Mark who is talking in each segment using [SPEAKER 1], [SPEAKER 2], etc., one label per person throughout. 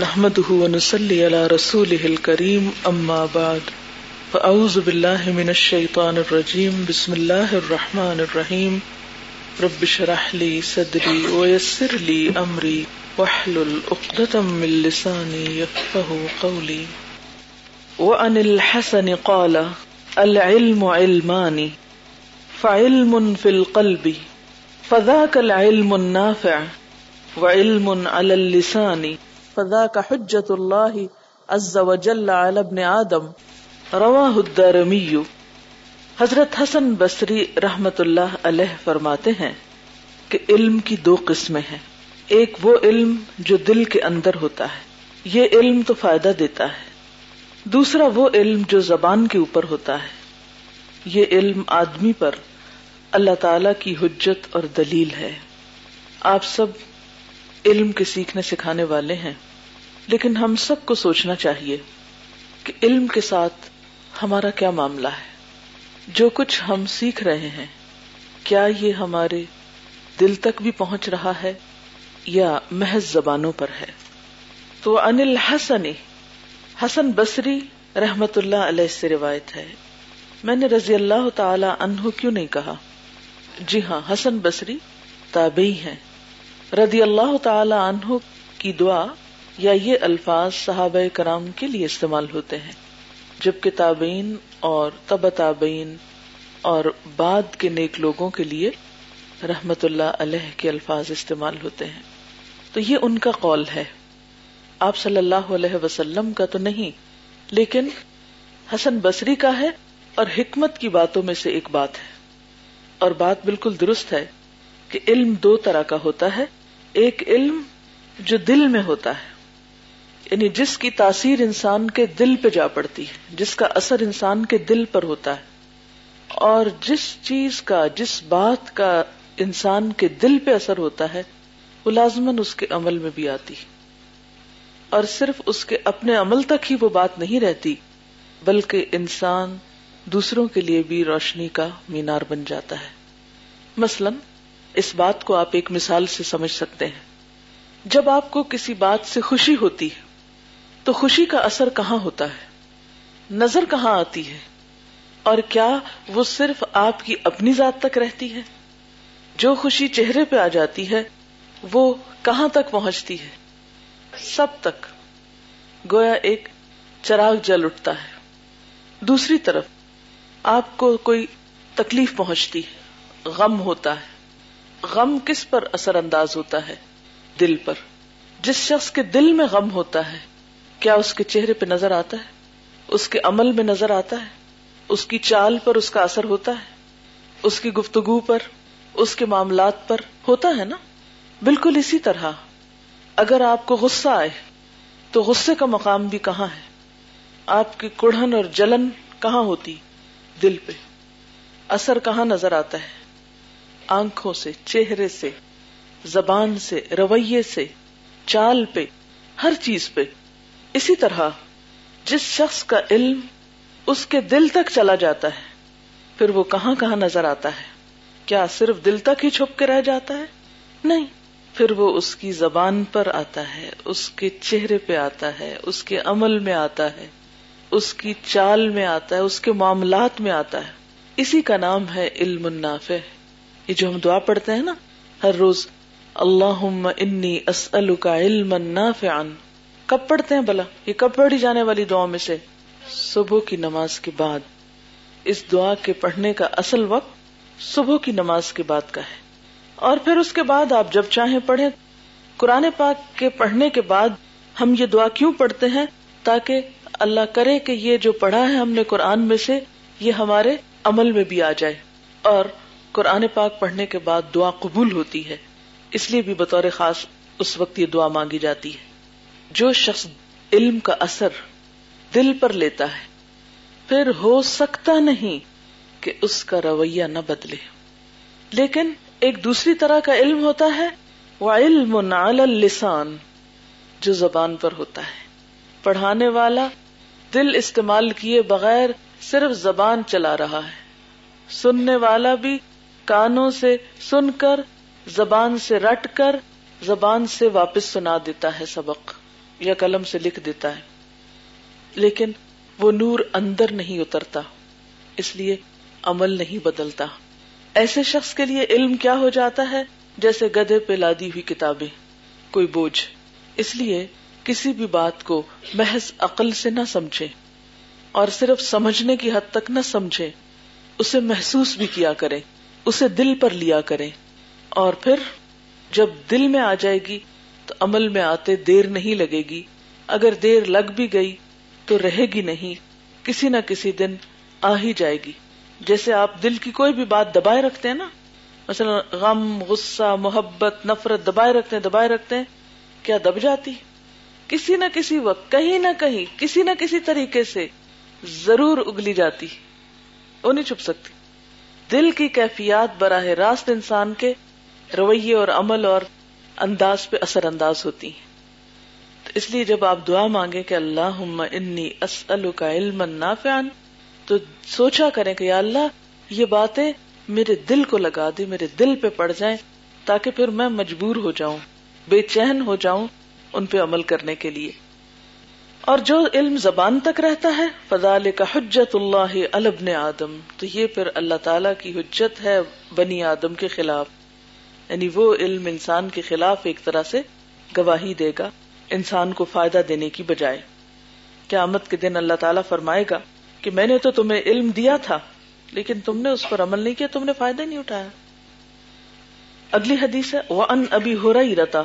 [SPEAKER 1] نحمده ونصلي على رسوله الكريم، أما بعد. فأعوذ بالله من الشيطان الرجيم. بسم الله الرحمن الرحيم. رب اشرح لي صدري ويسر لي أمري. واحلل عقدة من لساني يفقه قولي. وعن الحسن قال، العلم علمان، فعلم في القلب، فذاك العلم النافع، وعلم على اللسان. فذاك حجة الله عز وجل على ابن آدم. رواہ الدارمی. حضرت حسن بصری رحمت اللہ علیہ فرماتے ہیں کہ علم کی دو قسمیں ہیں. ایک وہ علم جو دل کے اندر ہوتا ہے. یہ علم تو فائدہ دیتا ہے. دوسرا وہ علم جو زبان کے اوپر ہوتا ہے. یہ علم آدمی پر اللہ تعالی کی حجت اور دلیل ہے. آپ سب علم کے سیکھنے سکھانے والے ہیں. لیکن ہم سب کو سوچنا چاہیے کہ علم کے ساتھ ہمارا کیا معاملہ ہے۔ جو کچھ ہم سیکھ رہے ہیں، کیا یہ ہمارے دل تک بھی پہنچ رہا ہے یا محض زبانوں پر ہے؟ تو انل حسن حسن بصری رحمت اللہ علیہ سے روایت ہے۔ میں نے رضی اللہ تعالی عنہ کیوں نہیں کہا؟ جی ہاں حسن بصری تابعی ہیں۔ رضی اللہ تعالی عنہ کی دعا یا یہ الفاظ صحابہ کرام کے لیے استعمال ہوتے ہیں جبکہ تابعین اور تب تابعین اور بعد کے نیک لوگوں کے لیے رحمت اللہ علیہ کے الفاظ استعمال ہوتے ہیں۔ تو یہ ان کا قول ہے۔ آپ صلی اللہ علیہ وسلم کا تو نہیں، لیکن حسن بصری کا ہے اور حکمت کی باتوں میں سے ایک بات ہے۔ اور بات بالکل درست ہے کہ علم دو طرح کا ہوتا ہے، ایک علم جو دل میں ہوتا ہے۔ یعنی جس کی تاثیر انسان کے دل پہ جا پڑتی ہے، جس کا اثر انسان کے دل پر ہوتا ہے۔ اور جس چیز کا، جس بات کا انسان کے دل پہ اثر ہوتا ہے، وہ لازمن اس کے عمل میں بھی آتی اور صرف اس کے اپنے عمل تک ہی وہ بات نہیں رہتی، بلکہ انسان دوسروں کے لیے بھی روشنی کا مینار بن جاتا ہے۔ مثلا، اس بات کو آپ ایک مثال سے سمجھ سکتے ہیں۔ جب آپ کو کسی بات سے خوشی ہوتی ہے تو خوشی کا اثر کہاں ہوتا ہے؟ نظر کہاں آتی ہے؟ اور کیا وہ صرف آپ کی اپنی ذات تک رہتی ہے؟ جو خوشی چہرے پہ آ جاتی ہے، وہ کہاں تک پہنچتی ہے؟ سب تک۔ گویا ایک چراغ جل اٹھتا ہے۔ دوسری طرف، آپ کو کوئی تکلیف پہنچتی ہے۔ غم ہوتا ہے۔ غم کس پر اثر انداز ہوتا ہے؟ دل پر۔ جس شخص کے دل میں غم ہوتا ہے کیا اس کے چہرے پہ نظر آتا ہے؟ اس کے عمل میں نظر آتا ہے؟ اس کی چال پر اس کا اثر ہوتا ہے؟ اس کی گفتگو پر، اس کے معاملات پر ہوتا ہے نا؟ بالکل اسی طرح۔ اگر آپ کو غصہ آئے، تو غصے کا مقام بھی کہاں ہے؟ آپ کی کڑھن اور جلن کہاں ہوتی؟ دل پہ۔ اثر کہاں نظر آتا ہے؟ آنکھوں سے، چہرے سے، زبان سے، رویے سے، چال پہ، ہر چیز پہ۔ اسی طرح جس شخص کا علم اس کے دل تک چلا جاتا ہے، پھر وہ کہاں کہاں نظر آتا ہے؟ کیا صرف دل تک ہی چھپ کے رہ جاتا ہے؟ نہیں، پھر وہ اس کی زبان پر آتا ہے، اس کے چہرے پہ آتا ہے، اس کے عمل میں آتا ہے، اس کی چال میں آتا ہے، اس کے معاملات میں آتا ہے۔ اسی کا نام ہے علم النافع۔ یہ جو ہم دعا پڑھتے ہیں نا، ہر روز اللہ انی کا علم نافعا۔ کب پڑھتے ہیں بلا یہ کب پڑھی جانے والی دعا میں سے؟ صبح کی نماز کے بعد۔ اس دعا کے پڑھنے کا اصل وقت صبح کی نماز کے بعد کا ہے۔ اور پھر اس کے بعد آپ جب چاہیں پڑھیں۔ قرآن پاک کے پڑھنے کے بعد ہم یہ دعا کیوں پڑھتے ہیں؟ تاکہ اللہ کرے کہ یہ جو پڑھا ہے ہم نے قرآن میں سے، یہ ہمارے عمل میں بھی آ جائے۔ اور قرآن پاک پڑھنے کے بعد دعا قبول ہوتی ہے۔ اس لیے بھی بطور خاص اس وقت یہ دعا مانگی جاتی ہے۔ جو شخص علم کا اثر دل پر لیتا ہے، پھر ہو سکتا نہیں کہ اس کا رویہ نہ بدلے۔ لیکن ایک دوسری طرح کا علم ہوتا ہے وہ علم لسان جو زبان پر ہوتا ہے۔ پڑھانے والا دل استعمال کیے بغیر صرف زبان چلا رہا ہے۔ سننے والا بھی کانوں سے سن کر، زبان سے رٹ کر، زبان سے واپس سنا دیتا ہے سبق۔ یا قلم سے لکھ دیتا ہے۔ لیکن وہ نور اندر نہیں اترتا، اس لیے عمل نہیں بدلتا۔ ایسے شخص کے لیے علم کیا ہو جاتا ہے؟ جیسے گدے پہ لادی ہوئی کتابیں، کوئی بوجھ۔ اس لیے کسی بھی بات کو محض عقل سے نہ سمجھے اور صرف سمجھنے کی حد تک نہ سمجھے، اسے محسوس بھی کیا کرے، اسے دل پر لیا کرے۔ اور پھر جب دل میں آ جائے گی تو عمل میں آتے دیر نہیں لگے گی۔ اگر دیر لگ بھی گئی تو رہے گی نہیں۔ کسی نہ کسی دن آ ہی جائے گی۔ جیسے آپ دل کی کوئی بھی بات دبائے رکھتے ہیں نا۔ مثلا غم، غصہ، محبت، نفرت دبائے رکھتے ہیں، دبائے رکھتے ہیں، کیا دب جاتی؟ کسی نہ کسی وقت، کہیں نہ کہیں، کسی نہ کسی طریقے سے ضرور اگلی جاتی۔ وہ نہیں چھپ سکتی۔ دل کی کیفیات براہ راست انسان کے رویے اور عمل اور انداز پہ اثر انداز ہوتی ہیں۔ تو اس لیے جب آپ دعا مانگے کہ اللہ انی کا علم نافعن تو سوچا کریں کہ یا اللہ، یہ باتیں میرے دل کو لگا دے میرے دل پہ پڑ جائیں، تاکہ پھر میں مجبور ہو جاؤں، بے چین ہو جاؤں ان پہ عمل کرنے کے لیے۔ اور جو علم زبان تک رہتا ہے فضال کا حجت اللہ البن آدم۔ تو یہ پھر اللہ تعالی کی حجت ہے بنی آدم کے خلاف۔ یعنی وہ علم انسان کے خلاف ایک طرح سے گواہی دے گا، انسان کو فائدہ دینے کی بجائے۔ قیامت کے دن اللہ تعالیٰ فرمائے گا کہ میں نے تو تمہیں علم دیا تھا، لیکن تم نے اس پر عمل نہیں کیا، تم نے فائدہ نہیں اٹھایا۔ اگلی حدیث ہے وہ ان ابھی ہو رہی رہتا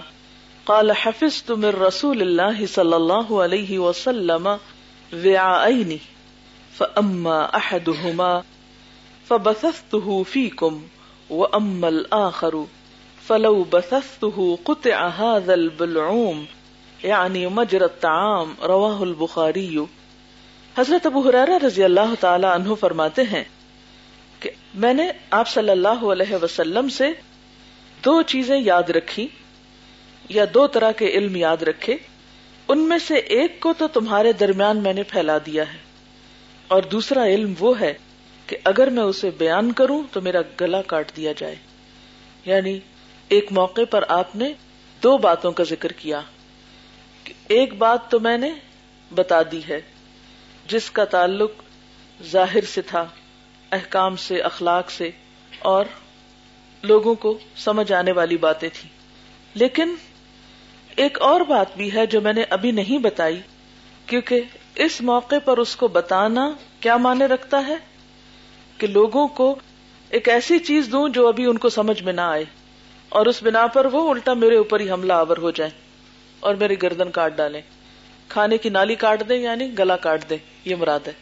[SPEAKER 1] کال حفظ تم رسول اللہ صلی اللہ علیہ وسلم وعائنی فاما احدهما فبثثته فيكم واما الاخر فلو بثثته قطع هذا البلعوم یعنی مجرت الطعام، رواہ البخاری. حضرت ابو حرارہ رضی اللہ تعالی عنہ فرماتے ہیں کہ میں نے آپ صلی اللہ علیہ وسلم سے دو چیزیں یاد رکھی یا دو طرح کے علم یاد رکھے، ان میں سے ایک کو تو تمہارے درمیان میں نے پھیلا دیا ہے، اور دوسرا علم وہ ہے کہ اگر میں اسے بیان کروں تو میرا گلا کاٹ دیا جائے یعنی ایک موقع پر آپ نے دو باتوں کا ذکر کیا ایک بات تو میں نے بتا دی ہے، جس کا تعلق ظاہر سے تھا، احکام سے، اخلاق سے، اور لوگوں کو سمجھ آنے والی باتیں تھی لیکن ایک اور بات بھی ہے جو میں نے ابھی نہیں بتائی، کیونکہ اس موقع پر اس کو بتانا کیا مانے رکھتا ہے؟ کہ لوگوں کو ایک ایسی چیز دوں جو ابھی ان کو سمجھ میں نہ آئے۔ اور اس بنا پر وہ الٹا میرے اوپر ہی حملہ آور ہو جائے اور میری گردن کاٹ ڈالیں۔ کھانے کی نالی کاٹ دیں یعنی گلا کاٹ دیں، یہ مراد ہے۔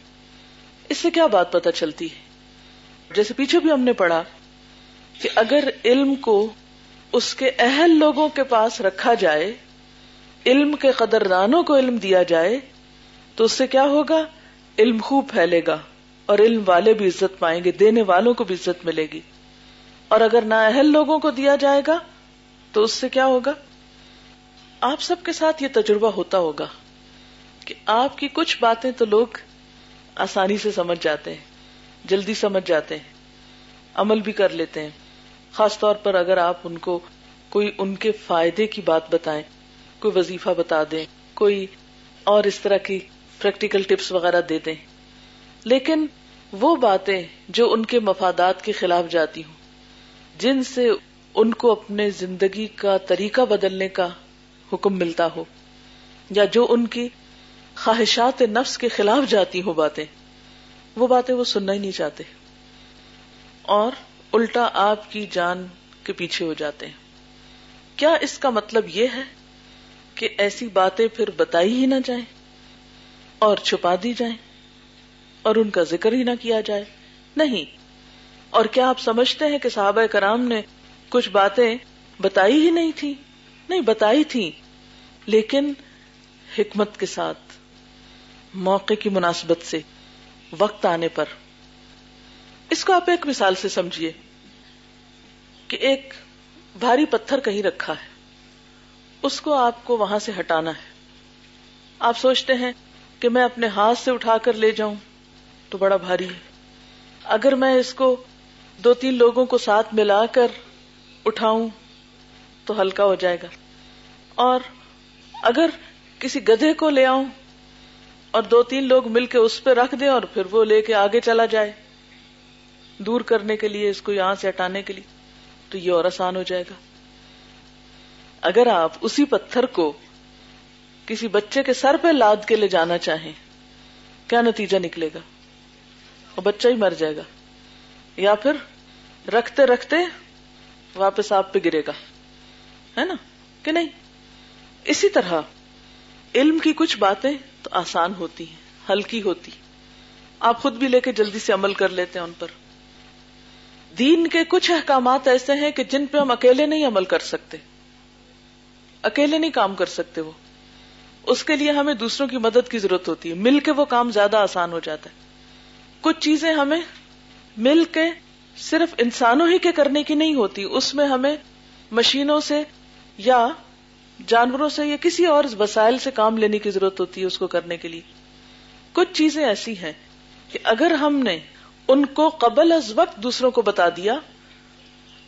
[SPEAKER 1] اس سے کیا بات پتا چلتی ہے؟ جیسے پیچھے بھی ہم نے پڑھا کہ اگر علم کو اس کے اہل لوگوں کے پاس رکھا جائے، علم کے قدردانوں کو علم دیا جائے، تو اس سے کیا ہوگا؟ علم خوب پھیلے گا اور علم والے بھی عزت پائیں گے، دینے والوں کو بھی عزت ملے گی۔ اور اگر نہ اہل لوگوں کو دیا جائے گا، تو اس سے کیا ہوگا؟ آپ سب کے ساتھ یہ تجربہ ہوتا ہوگا کہ آپ کی کچھ باتیں تو لوگ آسانی سے سمجھ جاتے ہیں، جلدی سمجھ جاتے ہیں، عمل بھی کر لیتے ہیں۔ خاص طور پر اگر آپ ان کو کوئی ان کے فائدے کی بات بتائیں، کوئی وظیفہ بتا دیں، کوئی اور اس طرح کی پریکٹیکل ٹپس وغیرہ دے دیں۔ لیکن وہ باتیں جو ان کے مفادات کے خلاف جاتی ہوں جن سے ان کو اپنے زندگی کا طریقہ بدلنے کا حکم ملتا ہو یا جو ان کی خواہشات نفس کے خلاف جاتی ہو باتیں، وہ باتیں وہ سننا ہی نہیں چاہتے۔ اور الٹا آپ کی جان کے پیچھے ہو جاتے ہیں۔ کیا اس کا مطلب یہ ہے کہ ایسی باتیں پھر بتائی ہی نہ جائیں اور چھپا دی جائیں اور ان کا ذکر ہی نہ کیا جائے؟ نہیں۔ اور کیا آپ سمجھتے ہیں کہ صحابہ کرام نے کچھ باتیں بتائی ہی نہیں تھی؟ نہیں، بتائی تھی، لیکن حکمت کے ساتھ، موقع کی مناسبت سے، وقت آنے پر۔ اس کو آپ ایک مثال سے سمجھیے کہ ایک بھاری پتھر کہیں رکھا ہے۔ اس کو آپ کو وہاں سے ہٹانا ہے۔ آپ سوچتے ہیں کہ میں اپنے ہاتھ سے اٹھا کر لے جاؤں تو بڑا بھاری ہے۔ اگر میں اس کو دو تین لوگوں کو ساتھ ملا کر اٹھاؤں تو ہلکا ہو جائے گا۔ اور اگر کسی گدھے کو لے آؤں اور دو تین لوگ مل کے اس پہ رکھ دیں اور پھر وہ لے کے آگے چلا جائے دور کرنے کے لیے، اس کو یہاں سے ہٹانے کے لیے، تو یہ اور آسان ہو جائے گا۔ اگر آپ اسی پتھر کو کسی بچے کے سر پہ لاد کے لے جانا چاہیں، کیا نتیجہ نکلے گا؟ وہ بچہ ہی مر جائے گا۔ یا پھر رکھتے رکھتے واپس آپ پہ گرے گا۔ ہے نا؟ کہ نہیں؟ اسی طرح علم کی کچھ باتیں تو آسان ہوتی ہیں، ہلکی ہوتی۔ آپ خود بھی لے کے جلدی سے عمل کر لیتے ہیں ان پر۔ دین کے کچھ احکامات ایسے ہیں کہ جن پہ ہم اکیلے نہیں عمل کر سکتے۔ اکیلے نہیں کام کر سکتے وہ۔ اس کے لیے ہمیں دوسروں کی مدد کی ضرورت ہوتی ہے۔ مل کے وہ کام زیادہ آسان ہو جاتا ہے۔ کچھ چیزیں ہمیں مل کے صرف انسانوں ہی کے کرنے کی نہیں ہوتی، اس میں ہمیں مشینوں سے یا جانوروں سے یا کسی اور وسائل سے کام لینے کی ضرورت ہوتی ہے اس کو کرنے کے لیے۔ کچھ چیزیں ایسی ہیں کہ اگر ہم نے ان کو قبل از وقت دوسروں کو بتا دیا،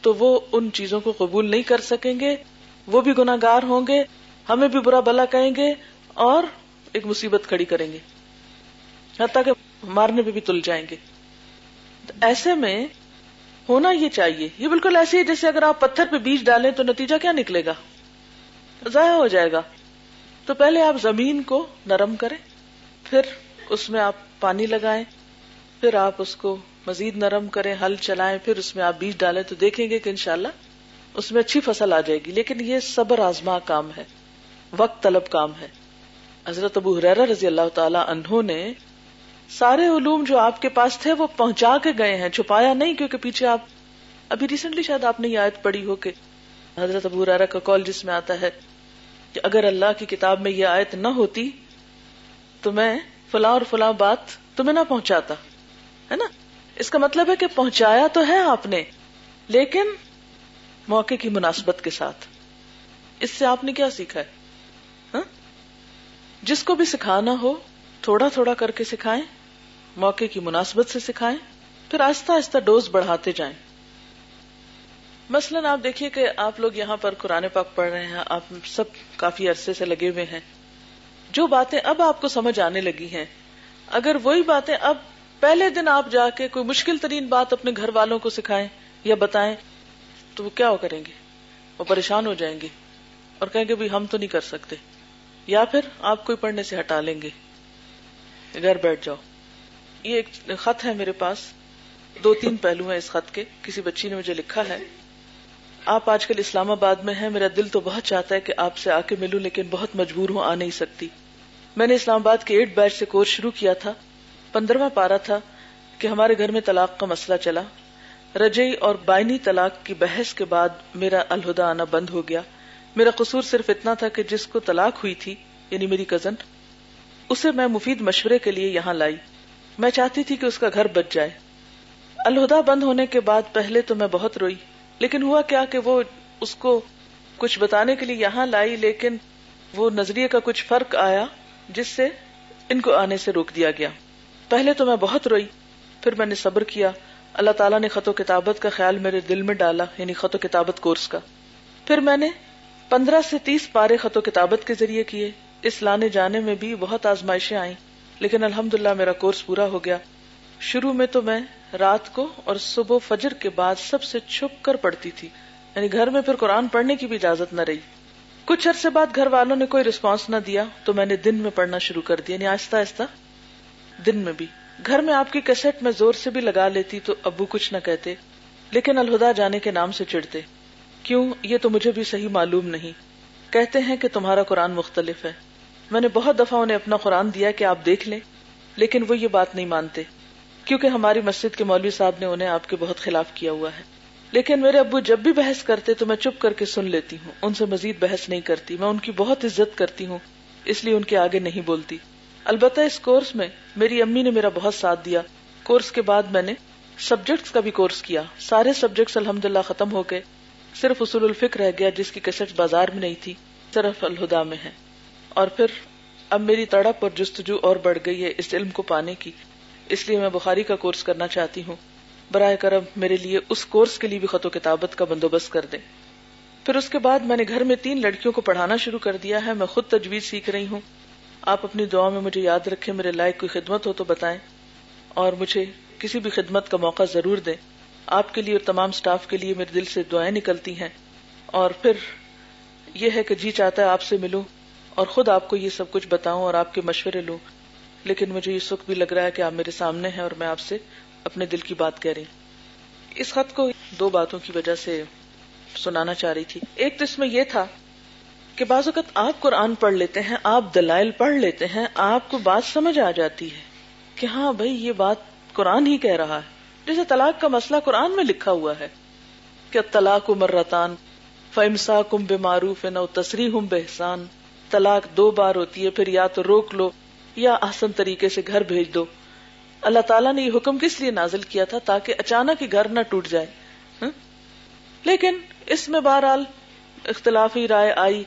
[SPEAKER 1] تو وہ ان چیزوں کو قبول نہیں کر سکیں گے، وہ بھی گناگار ہوں گے، ہمیں بھی برا بلا کہیں گے اور ایک مصیبت کھڑی کریں گے۔ حتیٰ کہ مارنے پہ بھی تل جائیں گے۔ ایسے میں ہونا یہ چاہیے۔ یہ بالکل ایسے ہی جیسے اگر آپ پتھر پہ بیج ڈالیں تو نتیجہ کیا نکلے گا؟ ضائع ہو جائے گا۔ تو پہلے آپ زمین کو نرم کریں، پھر اس میں آپ پانی لگائیں، پھر آپ اس کو مزید نرم کریں ہل چلائیں، پھر اس میں آپ بیج ڈالیں تو دیکھیں گے کہ انشاءاللہ اس میں اچھی فصل آ جائے گی۔ لیکن یہ صبر آزما کام ہے، وقت طلب کام ہے۔ حضرت ابو حرا رضی اللہ تعالی انہوں نے سارے علوم جو آپ کے پاس تھے وہ پہنچا کے گئے ہیں، چھپایا نہیں، کیونکہ پیچھے آپ ابھی ریسنٹلی شاید آپ نے یہ آیت پڑھی ہو کہ حضرت ابو حرارا کا کال جس میں آتا ہے کہ اگر اللہ کی کتاب میں یہ آیت نہ ہوتی تو میں فلاں اور فلاں بات تمہیں نہ پہنچاتا، ہے نا؟ اس کا مطلب ہے کہ پہنچایا تو ہے آپ نے، لیکن موقع کی مناسبت کے ساتھ۔ اس سے آپ نے کیا سیکھا ہے؟ ہاں؟ جس کو بھی سکھانا ہو، تھوڑا تھوڑا کر کے سکھائیں۔ موقع کی مناسبت سے سکھائیں، پھر آہستہ آہستہ ڈوز بڑھاتے جائیں۔ مثلاً آپ دیکھیے کہ آپ لوگ یہاں پر قرآن پاک پڑھ رہے ہیں، آپ سب کافی عرصے سے لگے ہوئے ہیں۔ جو باتیں اب آپ کو سمجھ آنے لگی ہیں، اگر وہی باتیں اب پہلے دن آپ جا کے کوئی مشکل ترین بات اپنے گھر والوں کو سکھائیں یا بتائیں، تو وہ کیا کریں گے؟ وہ پریشان ہو جائیں گے اور کہیں گے ہم تو نہیں کر سکتے۔ یا پھر آپ کوئی پڑھنے سے ہٹا لیں گے۔ گھر بیٹھ جاؤ۔ یہ ایک خط ہے میرے پاس۔ دو تین پہلو ہیں اس خط کے۔ کسی بچی نے مجھے لکھا ہے۔ آپ آج کل اسلام آباد میں ہیں۔ میرا دل تو بہت چاہتا ہے کہ آپ سے آ کے ملوں، لیکن بہت مجبور ہوں، آ نہیں سکتی۔ میں نے اسلام آباد کے ایٹ بیچ سے کورس شروع کیا تھا۔ پندرواں پارا تھا کہ ہمارے گھر میں طلاق کا مسئلہ چلا۔ رجئی اور بائنی طلاق کی بحث کے بعد میرا الہدا آنا بند ہو گیا۔ میرا قصور صرف اتنا تھا کہ جس کو طلاق ہوئی تھی یعنی میری کزن اسے میں مفید مشورے کے لیے یہاں لائی۔ میں چاہتی تھی کہ اس کا گھر بچ جائے۔ الہدا بند ہونے کے بعد پہلے تو میں بہت روئی، لیکن ہوا کیا کہ وہ اس کو کچھ بتانے کے لیے یہاں لائی، لیکن وہ نظریے کا کچھ فرق آیا جس سے ان کو آنے سے روک دیا گیا۔ پہلے تو میں بہت روئی، پھر میں نے صبر کیا۔ اللہ تعالیٰ نے خط و کتابت کا خیال میرے دل میں ڈالا یعنی خط و کتابت کورس کا۔ پھر میں نے پندرہ سے تیس پارے خط و کتابت کے ذریعے کیے۔ اس لانے جانے میں بھی بہت آزمائشیں آئیں۔ لیکن الحمد میرا کورس پورا ہو گیا۔ شروع میں تو میں رات کو اور صبح فجر کے بعد سب سے چھپ کر پڑھتی تھی۔ یعنی گھر میں پھر قرآن پڑھنے کی بھی اجازت نہ رہی۔ کچھ عرصے بعد گھر والوں نے کوئی رسپانس نہ دیا تو میں نے دن میں پڑھنا شروع کر دیا یعنی آہستہ آہستہ۔ دن میں بھی۔ گھر میں آپ کی کیسٹ میں زور سے بھی لگا لیتی تو ابو کچھ نہ کہتے، لیکن الہدا جانے کے نام سے چڑھتے۔ کیوں؟ یہ تو مجھے بھی صحیح معلوم نہیں۔ کہتے ہیں کہ تمہارا قرآن مختلف ہے۔ میں نے بہت دفعہ انہیں اپنا قرآن دیا کہ آپ دیکھ لیں، لیکن وہ یہ بات نہیں مانتے، کیونکہ ہماری مسجد کے مولوی صاحب نے انہیں آپ کے بہت خلاف کیا ہوا ہے۔ لیکن میرے ابو جب بھی بحث کرتے تو میں چپ کر کے سن لیتی ہوں۔ ان سے مزید بحث نہیں کرتی، میں ان کی بہت عزت کرتی ہوں، اس لیے ان کے آگے نہیں بولتی۔ البتہ اس کورس میں میری امی نے میرا بہت ساتھ دیا۔ کورس کے بعد میں نے سبجیکٹس کا بھی کورس کیا۔ سارے سبجیکٹس الحمد للہ ختم ہو گئے۔ صرف اصول الفک رہ گیا جس کی کیسٹ بازار میں نہیں تھی، صرف الہدا میں ہے اور پھر اب میری تڑپ اور جستجو اور بڑھ گئی ہے اس علم کو پانے کی۔ اس لیے میں بخاری کا کورس کرنا چاہتی ہوں۔ برائے کرم میرے لیے اس کورس کے لیے بھی خط و کتابت کا بندوبست کر دیں۔ پھر اس کے بعد میں نے گھر میں تین لڑکیوں کو پڑھانا شروع کر دیا ہے۔ میں خود تجویز سیکھ رہی ہوں۔ آپ اپنی دعا میں مجھے یاد رکھیں، میرے لائق کوئی خدمت ہو تو بتائیں۔ اور مجھے کسی بھی خدمت کا موقع ضرور دیں۔ آپ کے لیے اور تمام سٹاف کے لیے میرے دل سے دعائیں نکلتی ہیں۔ اور پھر یہ ہے کہ جی چاہتا ہے آپ سے ملوں۔ اور خود آپ کو یہ سب کچھ بتاؤں اور آپ کے مشورے لوں۔ لیکن مجھے یہ سکھ بھی لگ رہا ہے کہ آپ میرے سامنے ہیں اور میں آپ سے اپنے دل کی بات کہہ رہی اس خط کو دو باتوں کی وجہ سے سنانا چاہ رہی تھی۔ ایک تو اس میں یہ تھا کہ بعض اوقات آپ قرآن پڑھ لیتے ہیں، آپ دلائل پڑھ لیتے ہیں، آپ کو بات سمجھ آ جاتی ہے کہ ہاں بھائی، یہ بات قرآن ہی کہہ رہا ہے۔ جیسے طلاق کا مسئلہ قرآن میں لکھا ہوا ہے کہ طلاق مرتان فمسا کم بے معروف نہ تصریح ہوں بحسان طلاق دو بار ہوتی ہے، پھر یا تو روک لو یا آسن طریقے سے گھر بھیج دو۔ اللہ تعالیٰ نے یہ حکم کس لیے نازل کیا تھا تاکہ اچانک ہی گھر نہ ٹوٹ جائے؟ لیکن اس میں بہرحال اختلافی رائے آئی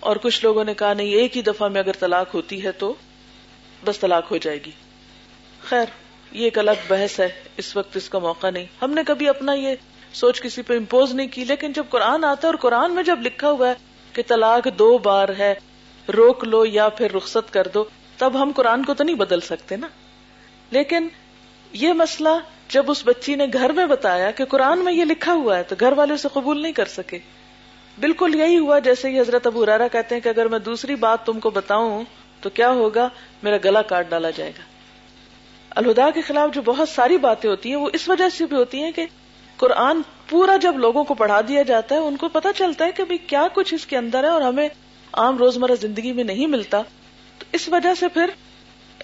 [SPEAKER 1] اور کچھ لوگوں نے کہا، نہیں، ایک ہی دفعہ میں اگر طلاق ہوتی ہے تو بس طلاق ہو جائے گی۔ خیر، یہ ایک الگ بحث ہے، اس وقت اس کا موقع نہیں۔ ہم نے کبھی اپنا یہ سوچ کسی پہ امپوز نہیں کی، لیکن جب قرآن آتا ہے اور قرآن میں جب لکھا ہوا ہے کہ طلاق دو بار ہے، روک لو یا پھر رخصت کر دو، تب ہم قرآن کو تو نہیں بدل سکتے نا۔ لیکن یہ مسئلہ جب اس بچی نے گھر میں بتایا کہ قرآن میں یہ لکھا ہوا ہے، تو گھر والے اسے قبول نہیں کر سکے۔ بالکل یہی ہوا جیسے یہ حضرت ابو رارا کہتے ہیں کہ اگر میں دوسری بات تم کو بتاؤں، تو کیا ہوگا؟ میرا گلا کاٹ ڈالا جائے گا۔ الہدا کے خلاف جو بہت ساری باتیں ہوتی ہیں، وہ اس وجہ سے بھی ہوتی ہیں کہ قرآن پورا جب لوگوں کو پڑھا دیا جاتا ہے، ان کو پتا چلتا ہے کہ کیا کچھ اس کے اندر ہے اور ہمیں عام روزمرہ زندگی میں نہیں ملتا۔ تو اس وجہ سے پھر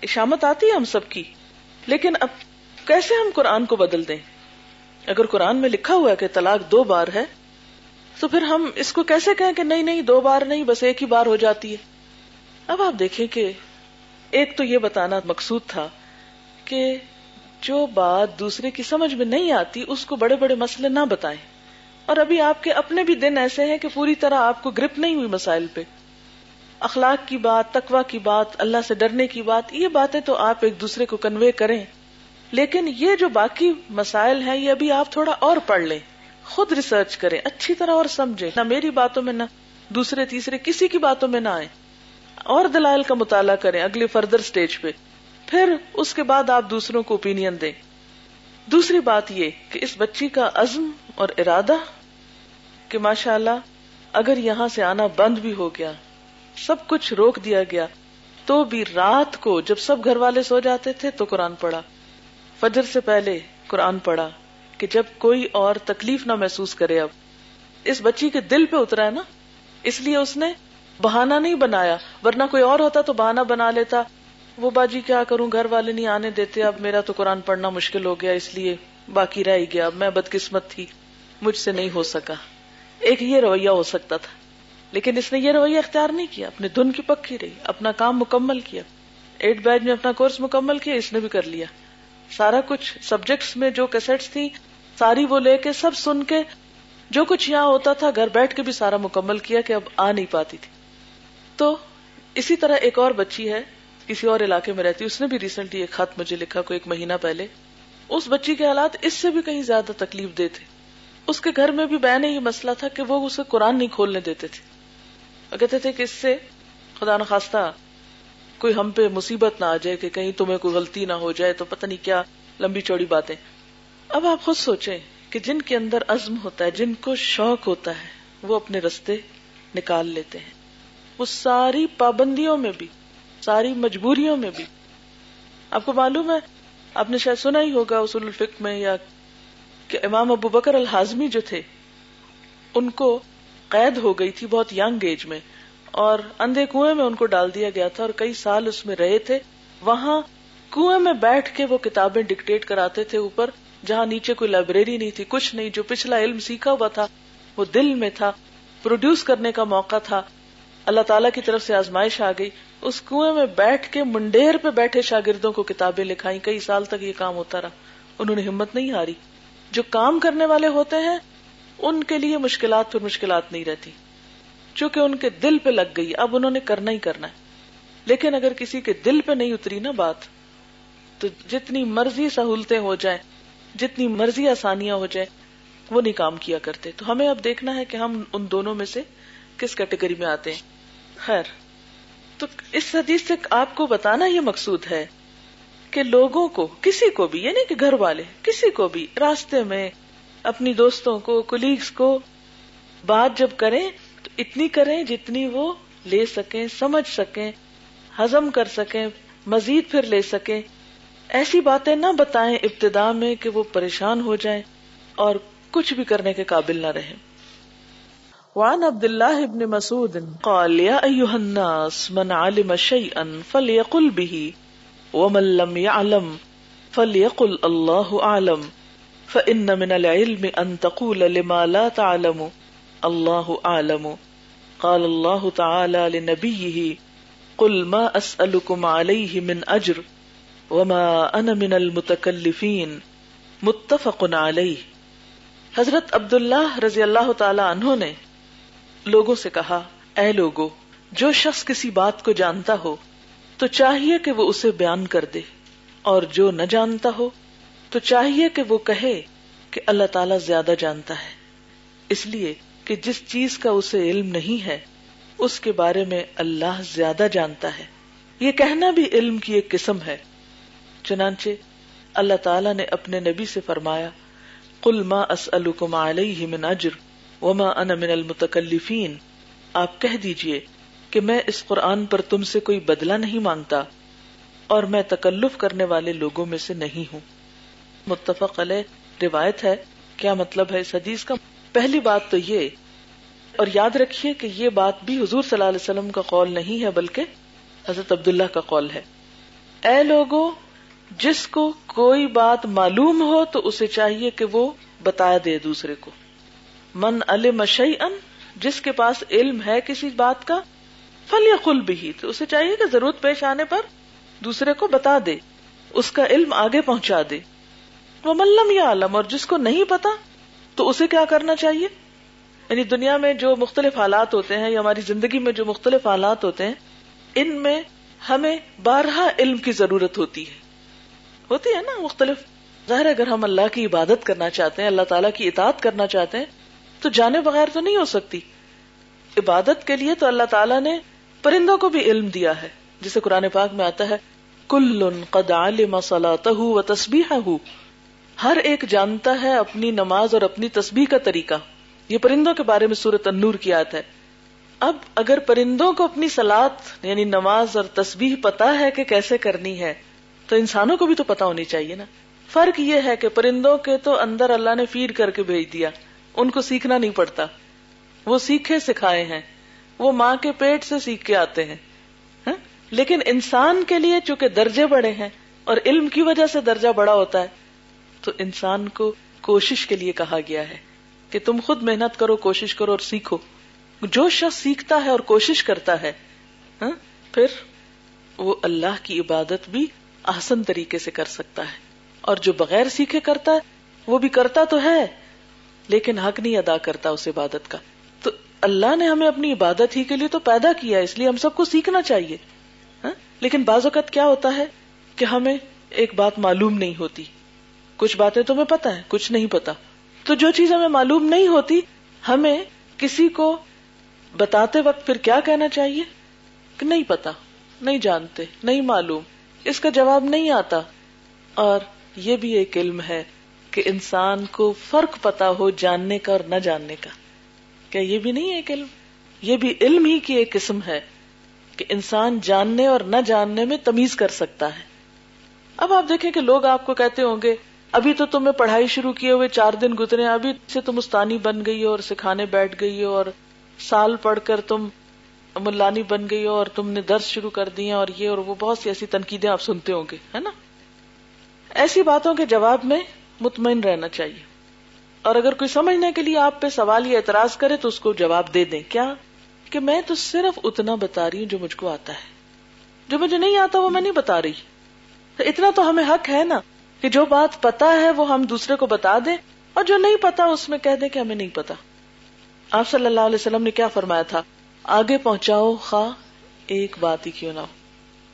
[SPEAKER 1] شامت آتی ہے ہم سب کی۔ لیکن اب کیسے ہم قرآن کو بدل دیں؟ اگر قرآن میں لکھا ہوا ہے کہ طلاق دو بار ہے، تو پھر ہم اس کو کیسے کہیں کہ نہیں نہیں، دو بار نہیں، بس ایک ہی بار ہو جاتی ہے۔ اب آپ دیکھیں کہ ایک تو یہ بتانا مقصود تھا کہ جو بات دوسرے کی سمجھ میں نہیں آتی، اس کو بڑے بڑے مسئلے نہ بتائیں۔ اور ابھی آپ کے اپنے بھی دن ایسے ہیں کہ پوری طرح آپ کو گرپ نہیں ہوئی مسائل پہ۔ اخلاق کی بات تقوا کی بات، اللہ سے ڈرنے کی بات، یہ باتیں تو آپ ایک دوسرے کو کنوے کریں۔ لیکن یہ جو باقی مسائل ہیں، یہ ابھی آپ تھوڑا اور پڑھ لیں۔ خود ریسرچ کریں، اچھی طرح اور سمجھیں۔ نہ میری باتوں میں، نہ دوسرے، تیسرے، کسی کی باتوں میں نہ آئے اور دلائل کا مطالعہ کریں اگلی فردر اسٹیج پہ۔ پھر اس کے بعد آپ دوسروں کو اوپین دیں۔ دوسری بات یہ کہ اس بچی کا عزم اور ارادہ کہ ماشاء اللہ اگر یہاں سے آنا بند بھی ہو گیا، سب کچھ روک دیا گیا، تو بھی رات کو جب سب گھر والے سو جاتے تھے تو قرآن پڑھا۔ فجر سے پہلے قرآن پڑھا کہ جب کوئی اور تکلیف نہ محسوس کرے اب۔ اس بچی کے دل پہ اترا ہے نا، اس لیے اس نے بہانا نہیں بنایا۔ ورنہ کوئی اور ہوتا تو بہانا بنا لیتا۔ وہ باجی کیا کروں؟ گھر والے نہیں آنے دیتے، اب میرا تو قرآن پڑھنا مشکل ہو گیا، اس لیے باقی رہ گیا۔ اب میں بدقسمت تھی، مجھ سے نہیں ہو سکا۔ ایک یہ رویہ ہو سکتا تھا، لیکن اس نے یہ رویہ اختیار نہیں کیا۔ اپنے دھن کی پکی رہی، اپنا کام مکمل کیا۔ ایٹ بیچ میں اپنا کورس مکمل کیا، اس نے بھی کر لیا۔ سارا کچھ، سبجیکٹس میں جو کیسٹس تھی ساری وہ لے کے سب سن کے جو کچھ یہاں ہوتا تھا، گھر بیٹھ کے بھی سارا مکمل کیا کہ اب آ نہیں پاتی تھی۔ تو اسی طرح ایک اور بچی ہے کسی اور علاقے میں رہتی اس نے بھی ریسنٹلی ایک خط مجھے لکھا کوئی ایک مہینہ پہلے۔ اس بچی کے حالات اس سے بھی کہیں زیادہ تکلیف دے تھے۔ اس کے گھر میں بھی بہن یہ مسئلہ تھا کہ وہ اسے قرآن نہیں کھولنے دیتے تھے۔ کہتے تھے کہ اس سے خدا نخواستہ کوئی ہم پہ مصیبت نہ آ جائے کہ کہیں تمہیں کوئی غلطی نہ ہو جائے، تو پتہ نہیں کیا لمبی چوڑی باتیں۔ اب آپ خود سوچیں کہ جن کے اندر عزم ہوتا ہے، جن کو شوق ہوتا ہے، وہ اپنے رستے نکال لیتے ہیں۔ وہ ساری پابندیوں میں بھی ساری مجبوریوں میں بھی۔ آپ کو معلوم ہے، آپ نے شاید سنا ہی ہوگا اصول الفق میں، یا کہ امام ابو بکر الحاظمی جو تھے، ان کو قید ہو گئی تھی بہت یگ ایج میں، اور اندھے کنویں میں ان کو ڈال دیا گیا تھا، اور کئی سال اس میں رہے تھے۔ وہاں کنویں میں بیٹھ کے وہ کتابیں ڈکٹیٹ کراتے تھے اوپر، جہاں نیچے کوئی لائبریری نہیں تھی، کچھ نہیں، جو پچھلا علم سیکھا ہوا تھا، وہ دل میں تھا، پروڈیوس کرنے کا موقع تھا۔ اللہ تعالیٰ کی طرف سے آزمائش آ گئی۔ اس کنویں میں بیٹھ کے منڈیر پہ بیٹھے شاگردوں کو کتابیں لکھائی کئی سال تک یہ کام ہوتا رہا۔ انہوں نے ہمت نہیں ہاری۔ جو کام کرنے والے ہوتے ہیں، ان کے لیے مشکلات پھر مشکلات نہیں رہتی۔ چونکہ ان کے دل پہ لگ گئی، اب انہوں نے کرنا ہی کرنا ہے۔ لیکن اگر کسی کے دل پہ نہیں اتری نا بات، تو جتنی مرضی سہولتیں ہو جائیں، جتنی مرضی آسانیاں ہو جائیں، وہ نہیں کام کیا کرتے۔ تو ہمیں اب دیکھنا ہے کہ ہم ان دونوں میں سے کس کیٹیگری میں آتے ہیں۔ خیر۔ تو اس حدیث سے آپ کو بتانا یہ مقصود ہے کہ لوگوں کو، کسی کو بھی یعنی کہ گھر والے، کسی کو بھی راستے میں اپنی دوستوں کو کلیگس کو بات جب کریں، تو اتنی کریں جتنی وہ لے سکیں، سمجھ سکیں ہزم کر سکیں، مزید پھر لے سکیں۔ ایسی باتیں نہ بتائیں ابتدا میں کہ وہ پریشان ہو جائیں اور کچھ بھی کرنے کے قابل نہ رہیں۔ وعن عبد الله بن مسعود قال يا ايها الناس، من علم شيئا فليقل به ومن لم يعلم فليقل الله اعلم، فان من العلم ان تقول لما لا تعلم الله اعلم۔ قال الله تعالى لنبيه قل ما اسالكم عليه من اجر، وما انا من المتكلفين متفق عليه حضرت عبداللہ رضی اللہ تعالی عنہ نے لوگوں سے کہا، اے لوگو، جو شخص کسی بات کو جانتا ہو، تو چاہیے کہ وہ اسے بیان کر دے۔ اور جو نہ جانتا ہو، تو چاہیے کہ وہ کہے کہ اللہ تعالیٰ زیادہ جانتا ہے۔ اس لیے کہ جس چیز کا اسے علم نہیں ہے، اس کے بارے میں اللہ زیادہ جانتا ہے۔ یہ کہنا بھی علم کی ایک قسم ہے۔ چنانچہ، اللہ تعالیٰ نے اپنے نبی سے فرمایا کل ما اسألکم علیہ من اجر۔ وما انا من المتکلفین آپ کہہ دیجیے کہ میں اس قرآن پر تم سے کوئی بدلہ نہیں مانگتا اور میں تکلف کرنے والے لوگوں میں سے نہیں ہوں۔ متفق علیہ۔ روایت ہے۔ کیا مطلب ہے اس حدیث کا؟ پہلی بات تو یہ، اور یاد رکھیے کہ یہ بات بھی حضور صلی اللہ علیہ وسلم کا قول نہیں ہے، بلکہ حضرت عبداللہ کا قول ہے۔ اے لوگوں جس کو کوئی بات معلوم ہو تو اسے چاہیے کہ وہ بتا دے دوسرے کو۔ من علم شیئن، جس کے پاس علم ہے کسی بات کا فل یا خل بھی تو اسے چاہیے کہ ضرورت پیش آنے پر دوسرے کو بتا دے، اس کا علم آگے پہنچا دے۔ وہ ملم یا عالم اور جس کو نہیں پتا، تو اسے کیا کرنا چاہیے؟ یعنی دنیا میں جو مختلف حالات ہوتے ہیں یا ہماری زندگی میں جو مختلف حالات ہوتے ہیں، ان میں ہمیں بارہ علم کی ضرورت ہوتی ہے۔ ہوتی ہے نا مختلف۔ ظاہر اگر ہم اللہ کی عبادت کرنا چاہتے ہیں، اللہ تعالیٰ کی اطاعت کرنا چاہتے ہیں تو جانے بغیر تو نہیں ہو سکتی۔ عبادت کے لیے تو اللہ تعالیٰ نے پرندوں کو بھی علم دیا ہے۔ جسے قرآن پاک میں آتا ہے کل قد علم صلاتہ و تسبیح ہر ایک جانتا ہے اپنی نماز اور اپنی تسبیح کا طریقہ۔ یہ پرندوں کے بارے میں سورت النور کی آت ہے۔ اب اگر پرندوں کو اپنی سلاد یعنی نماز اور تسبیح پتا ہے کہ کیسے کرنی ہے، تو انسانوں کو بھی تو پتا ہونی چاہیے نا۔ فرق یہ ہے کہ پرندوں کے تو اندر اللہ نے فیڈ کر کے بھیج دیا۔ ان کو سیکھنا نہیں پڑتا۔ وہ سیکھے سکھائے ہیں۔ وہ ماں کے پیٹ سے سیکھ کے آتے ہیں۔ ہاں؟ لیکن انسان کے لیے چونکہ درجے بڑے ہیں اور علم کی وجہ سے درجہ بڑا ہوتا ہے، تو انسان کو کوشش کے لیے کہا گیا ہے کہ تم خود محنت کرو، کوشش کرو اور سیکھو۔ جو شخص سیکھتا ہے اور کوشش کرتا ہے ہاں؟ پھر وہ اللہ کی عبادت بھی آسن طریقے سے کر سکتا ہے۔ اور جو بغیر سیکھے کرتا ہے، وہ بھی کرتا تو ہے۔ لیکن حق نہیں ادا کرتا اس عبادت کا۔ تو اللہ نے ہمیں اپنی عبادت ہی کے لیے تو پیدا کیا، اس لیے ہم سب کو سیکھنا چاہیے۔ ہاں؟ لیکن بعض اوقات کیا ہوتا ہے کہ ہمیں ایک بات معلوم نہیں ہوتی۔ کچھ باتیں تمہیں پتا ہے کچھ نہیں پتا تو جو چیز ہمیں معلوم نہیں ہوتی، ہمیں کسی کو بتاتے وقت پھر کیا کہنا چاہیے؟ کہ نہیں پتا نہیں جانتے، نہیں معلوم۔ اس کا جواب نہیں آتا۔ اور یہ بھی ایک علم ہے۔ کہ انسان کو فرق پتا ہو جاننے کا اور نہ جاننے کا۔ کیا یہ بھی نہیں ایک علم؟ یہ بھی علم ہی کی ایک قسم ہے کہ انسان جاننے اور نہ جاننے میں تمیز کر سکتا ہے۔ اب آپ دیکھیں کہ لوگ آپ کو کہتے ہوں گے، ابھی تو تمہیں پڑھائی شروع کیے ہوئے، چار دن گزرے، ابھی سے تم استانی بن گئی ہو اور سکھانے بیٹھ گئی ہو اور سال پڑھ کر تم ملانی بن گئی ہو اور تم نے درس شروع کر دیا اور یہ اور وہ بہت سی ایسی تنقیدیں آپ سنتے ہوں گے، ہے نا؟ ایسی باتوں کے جواب میں مطمئن رہنا چاہیے۔ اور اگر کوئی سمجھنے کے لیے آپ پہ سوال یا اعتراض کرے تو اس کو جواب دے دیں۔ کیا؟ کہ میں تو صرف اتنا بتا رہی ہوں جو مجھ کو آتا ہے۔ جو مجھے نہیں آتا وہ میں نہیں بتا رہی۔ تو اتنا تو ہمیں حق ہے نا کہ جو بات پتا ہے وہ ہم دوسرے کو بتا دیں اور جو نہیں پتا اس میں کہہ دیں کہ ہمیں نہیں پتا۔ آپ صلی اللہ علیہ وسلم نے کیا فرمایا تھا؟ آگے پہنچاؤ، خواہ ایک بات ہی کیوں نہ ہو۔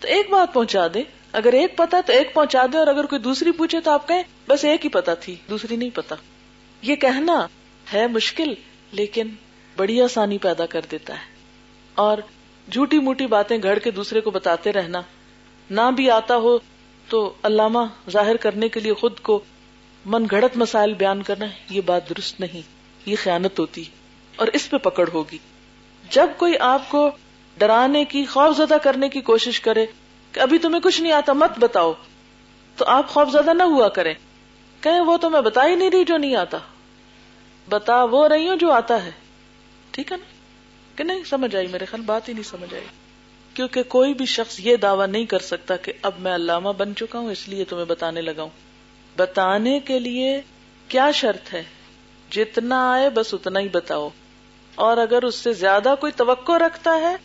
[SPEAKER 1] تو ایک بات پہنچا دے اگر ایک پتا تو ایک پہنچا دے اور اگر کوئی دوسری پوچھے تو آپ کہیں، بس ایک ہی پتا تھی، دوسری نہیں پتا۔ یہ کہنا ہے مشکل، لیکن بڑی آسانی پیدا کر دیتا ہے۔ اور جھوٹی موٹی باتیں گھڑ کے دوسرے کو بتاتے رہنا۔ نہ بھی آتا ہو تو علامہ ظاہر کرنے کے لیے خود کو من گھڑت مسائل بیان کرنا یہ بات درست نہیں، یہ خیانت ہوتی اور اس پہ پکڑ ہوگی۔ جب کوئی آپ کو ڈرانے کی، خوف زدہ کرنے کی کوشش کرے کہ ابھی تمہیں کچھ نہیں آتا، مت بتاؤ۔ تو آپ خوف زدہ نہ ہوا کریں۔ کہیں وہ تو میں بتا ہی نہیں رہی جو نہیں آتا۔ بتا وہ رہی ہوں جو آتا ہے۔ ٹھیک ہے نا؟ کہ نہیں؟ سمجھ آئی میرے خیال، بات ہی نہیں سمجھ آئی۔ کیونکہ کوئی بھی شخص یہ دعویٰ نہیں کر سکتا کہ اب میں علامہ بن چکا ہوں، اس لیے تمہیں بتانے لگا ہوں۔ بتانے کے لیے کیا شرط ہے؟ جتنا آئے بس اتنا ہی بتاؤ۔ اور اگر اس سے زیادہ کوئی توقع رکھتا ہے،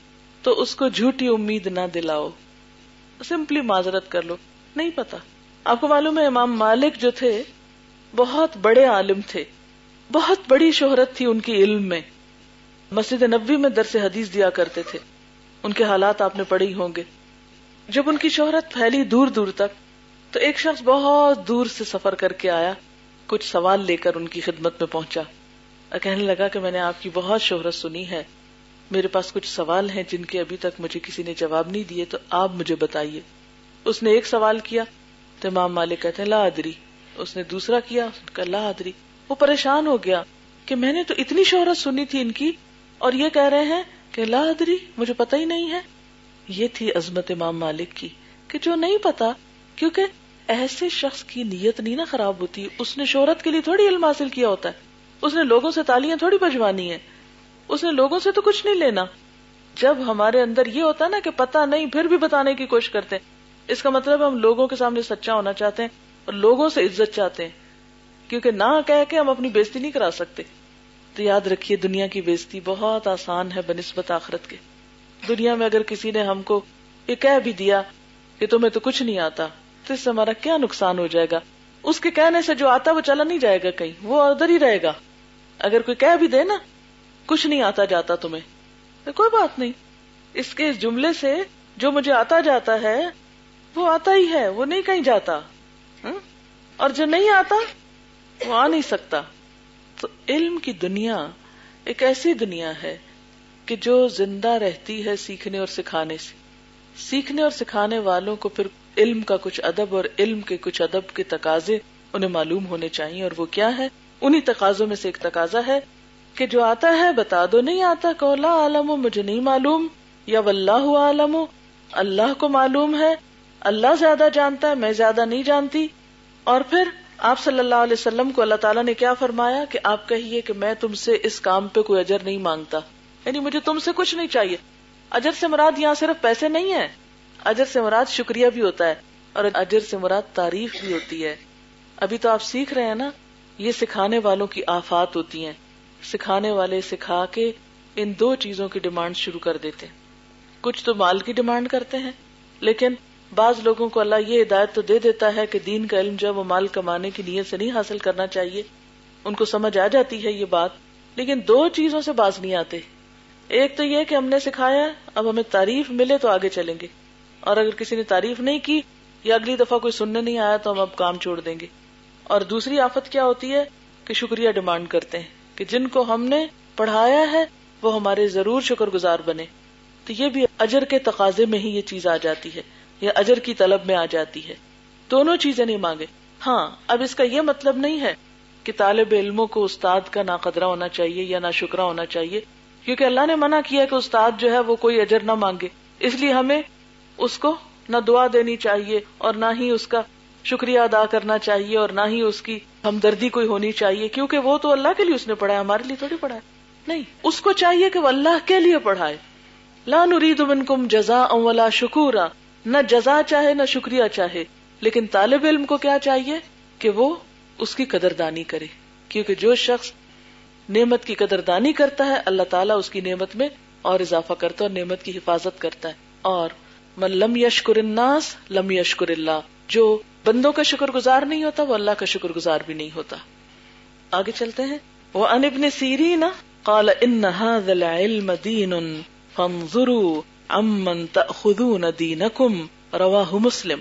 [SPEAKER 1] تو اس کو جھوٹی امید نہ دلاؤ۔ سمپلی معذرت کر لو۔ نہیں پتا۔ آپ کو معلوم ہے امام مالک جو تھے، بہت بڑے عالم تھے۔ بہت بڑی شہرت تھی ان کی علم میں۔ مسجد نبی میں درس حدیث دیا کرتے تھے۔ ان کے حالات آپ نے پڑے ہوں گے۔ جب ان کی شہرت پھیلی دور دور تک، تو ایک شخص بہت دور سے سفر کر کے آیا، کچھ سوال لے کر ان کی خدمت میں پہنچا۔ کہنے لگا کہ میں نے آپ کی بہت شہرت سنی ہے۔ میرے پاس کچھ سوال ہیں جن کے ابھی تک مجھے کسی نے جواب نہیں دیے، تو آپ مجھے بتائیے۔ اس نے ایک سوال کیا، تو امام مالک کہتے ہیں، لا ادری۔ اس نے دوسرا کیا لا ادری۔ وہ پریشان ہو گیا کہ میں نے تو اتنی شہرت سنی تھی ان کی، اور یہ کہہ رہے ہیں کہ لا ادری، مجھے پتا ہی نہیں ہے۔ یہ تھی عظمت امام مالک کی، کہ جو نہیں پتا، کیونکہ ایسے شخص کی نیت نہیں نا خراب ہوتی۔ اس نے شہرت کے لیے تھوڑی علم حاصل کیا ہوتا ہے۔ اس نے لوگوں سے تالیاں تھوڑی بجوانی ہے اس نے لوگوں سے تو کچھ نہیں لینا۔ جب ہمارے اندر یہ ہوتا نا کہ پتا نہیں، پھر بھی بتانے کی کوشش کرتے۔ ہیں اس کا مطلب ہم لوگوں کے سامنے سچا ہونا چاہتے ہیں اور لوگوں سے عزت چاہتے ہیں۔ کیونکہ نہ کہہ کے ہم اپنی بےزتی نہیں کرا سکتے۔ تو یاد رکھیے، دنیا کی بےزتی بہت آسان ہے بنسبت آخرت کے۔ دنیا میں اگر کسی نے ہم کو یہ کہہ بھی دیا کہ تمہیں تو کچھ نہیں آتا، تو اس سے ہمارا کیا نقصان ہو جائے گا؟ اس کے کہنے سے جو آتا وہ چلا نہیں جائے گا کہیں، وہ ادھر ہی رہے گا۔ اگر کوئی کہہ بھی دے نا کچھ نہیں آتا جاتا تمہیں۔ کوئی بات نہیں۔ اس کے جملے سے جو مجھے آتا جاتا ہے، وہ آتا ہی ہے، وہ نہیں کہیں جاتا۔ ہاں؟ اور جو نہیں آتا، وہ آ نہیں سکتا۔ تو علم کی دنیا ایک ایسی دنیا ہے کہ جو زندہ رہتی ہے سیکھنے اور سکھانے سے۔ سیکھنے اور سکھانے والوں کو پھر علم کا کچھ ادب اور علم کے کچھ ادب کے تقاضے انہیں معلوم ہونے چاہیے اور وہ کیا ہے؟ انہیں تقاضوں میں سے ایک تقاضا ہے۔ کہ جو آتا ہے بتا دو، نہیں آتا کہ اللہ عالم مجھے نہیں معلوم، یا واللہ عالم اللہ کو معلوم ہے، اللہ زیادہ جانتا ہے، میں زیادہ نہیں جانتی۔ اور پھر آپ صلی اللہ علیہ وسلم کو اللہ تعالیٰ نے کیا فرمایا کہ آپ کہیے کہ میں تم سے اس کام پہ کوئی اجر نہیں مانگتا۔ یعنی مجھے تم سے کچھ نہیں چاہیے۔ اجر سے مراد یہاں صرف پیسے نہیں ہے اجر سے مراد شکریہ بھی ہوتا ہے، اور اجر سے مراد تعریف بھی ہوتی ہے۔ ابھی تو آپ سیکھ رہے ہیں نا، یہ سکھانے والوں کی آفات ہوتی ہیں۔ سکھانے والے سکھا کے ان دو چیزوں کی ڈیمانڈ شروع کر دیتے کچھ تو مال کی ڈیمانڈ کرتے ہیں، لیکن بعض لوگوں کو اللہ یہ ہدایت تو دے دیتا ہے کہ دین کا علم جو وہ مال کمانے کی نیت سے نہیں حاصل کرنا چاہیے۔ ان کو سمجھ آ جاتی ہے یہ بات، لیکن دو چیزوں سے باز نہیں آتے۔ ایک تو یہ کہ ہم نے سکھایا، اب ہمیں تعریف ملے تو آگے چلیں گے۔ اور اگر کسی نے تعریف نہیں کی یا اگلی دفعہ کوئی سننے نہیں آیا تو ہم اب کام چھوڑ دیں گے۔ اور دوسری آفت کیا ہوتی ہے کہ شکریہ ڈیمانڈ کرتے ہیں۔ کہ جن کو ہم نے پڑھایا ہے وہ ہمارے ضرور شکر گزار بنے۔ تو یہ بھی اجر کے تقاضے میں ہی یہ چیز آ جاتی ہے، یا اجر کی طلب میں آ جاتی ہے۔ دونوں چیزیں نہیں مانگے۔ ہاں اب اس کا یہ مطلب نہیں ہے کہ طالب علموں کو استاد کا ناقدرہ ہونا چاہیے یا نہ شکرا ہونا چاہیے، کیونکہ اللہ نے منع کیا کہ استاد جو ہے وہ کوئی اجر نہ مانگے۔ اس لیے ہمیں اس کو نہ دعا دینی چاہیے اور نہ ہی اس کا شکریہ ادا کرنا چاہیے اور نہ ہی اس کی ہمدردی کوئی ہونی چاہیے، کیونکہ وہ تو اللہ کے لیے اس نے پڑھا ہمارے لیے تھوڑی پڑھا نہیں، اس کو چاہیے کہ وہ اللہ کے لیے پڑھائے۔ لا نرید منکم جزا ولا شکورا۔ نہ جزا چاہے، نہ شکریہ چاہے۔ لیکن طالب علم کو کیا چاہیے؟ کہ وہ اس کی قدردانی کرے۔ کیونکہ جو شخص نعمت کی قدردانی کرتا ہے، اللہ تعالیٰ اس کی نعمت میں اور اضافہ کرتا ہے اور نعمت کی حفاظت کرتا ہے۔ اور من لم یشکر الناس لم یشکر اللہ۔ جو بندوں کا شکر گزار نہیں ہوتا، وہ اللہ کا شکر گزار بھی نہیں ہوتا۔ آگے چلتے ہیں۔ وہ ان ابن سیرین قال ان هذا العلم دین فانظروا عمن تاخذون دینکم رواہ مسلم۔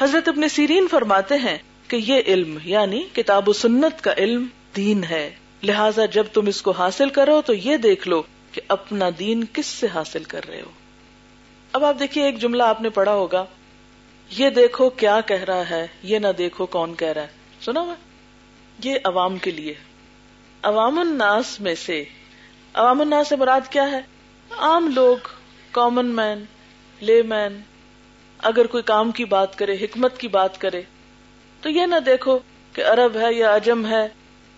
[SPEAKER 1] حضرت ابن سیرین فرماتے ہیں کہ یہ علم یعنی کتاب و سنت کا علم، دین ہے۔ لہذا جب تم اس کو حاصل کرو تو یہ دیکھ لو کہ اپنا دین کس سے حاصل کر رہے ہو۔ اب آپ دیکھیے، ایک جملہ آپ نے پڑھا ہوگا۔ یہ دیکھو کیا کہہ رہا ہے، یہ نہ دیکھو کون کہہ رہا ہے۔ سنا ہوا؟ یہ عوام کے لیے۔ عوام الناس میں سے، عوام الناس سے مراد کیا ہے؟ عام لوگ کامن مین لے مین اگر کوئی کام کی بات کرے، حکمت کی بات کرے، تو یہ نہ دیکھو کہ عرب ہے یا اجم ہے،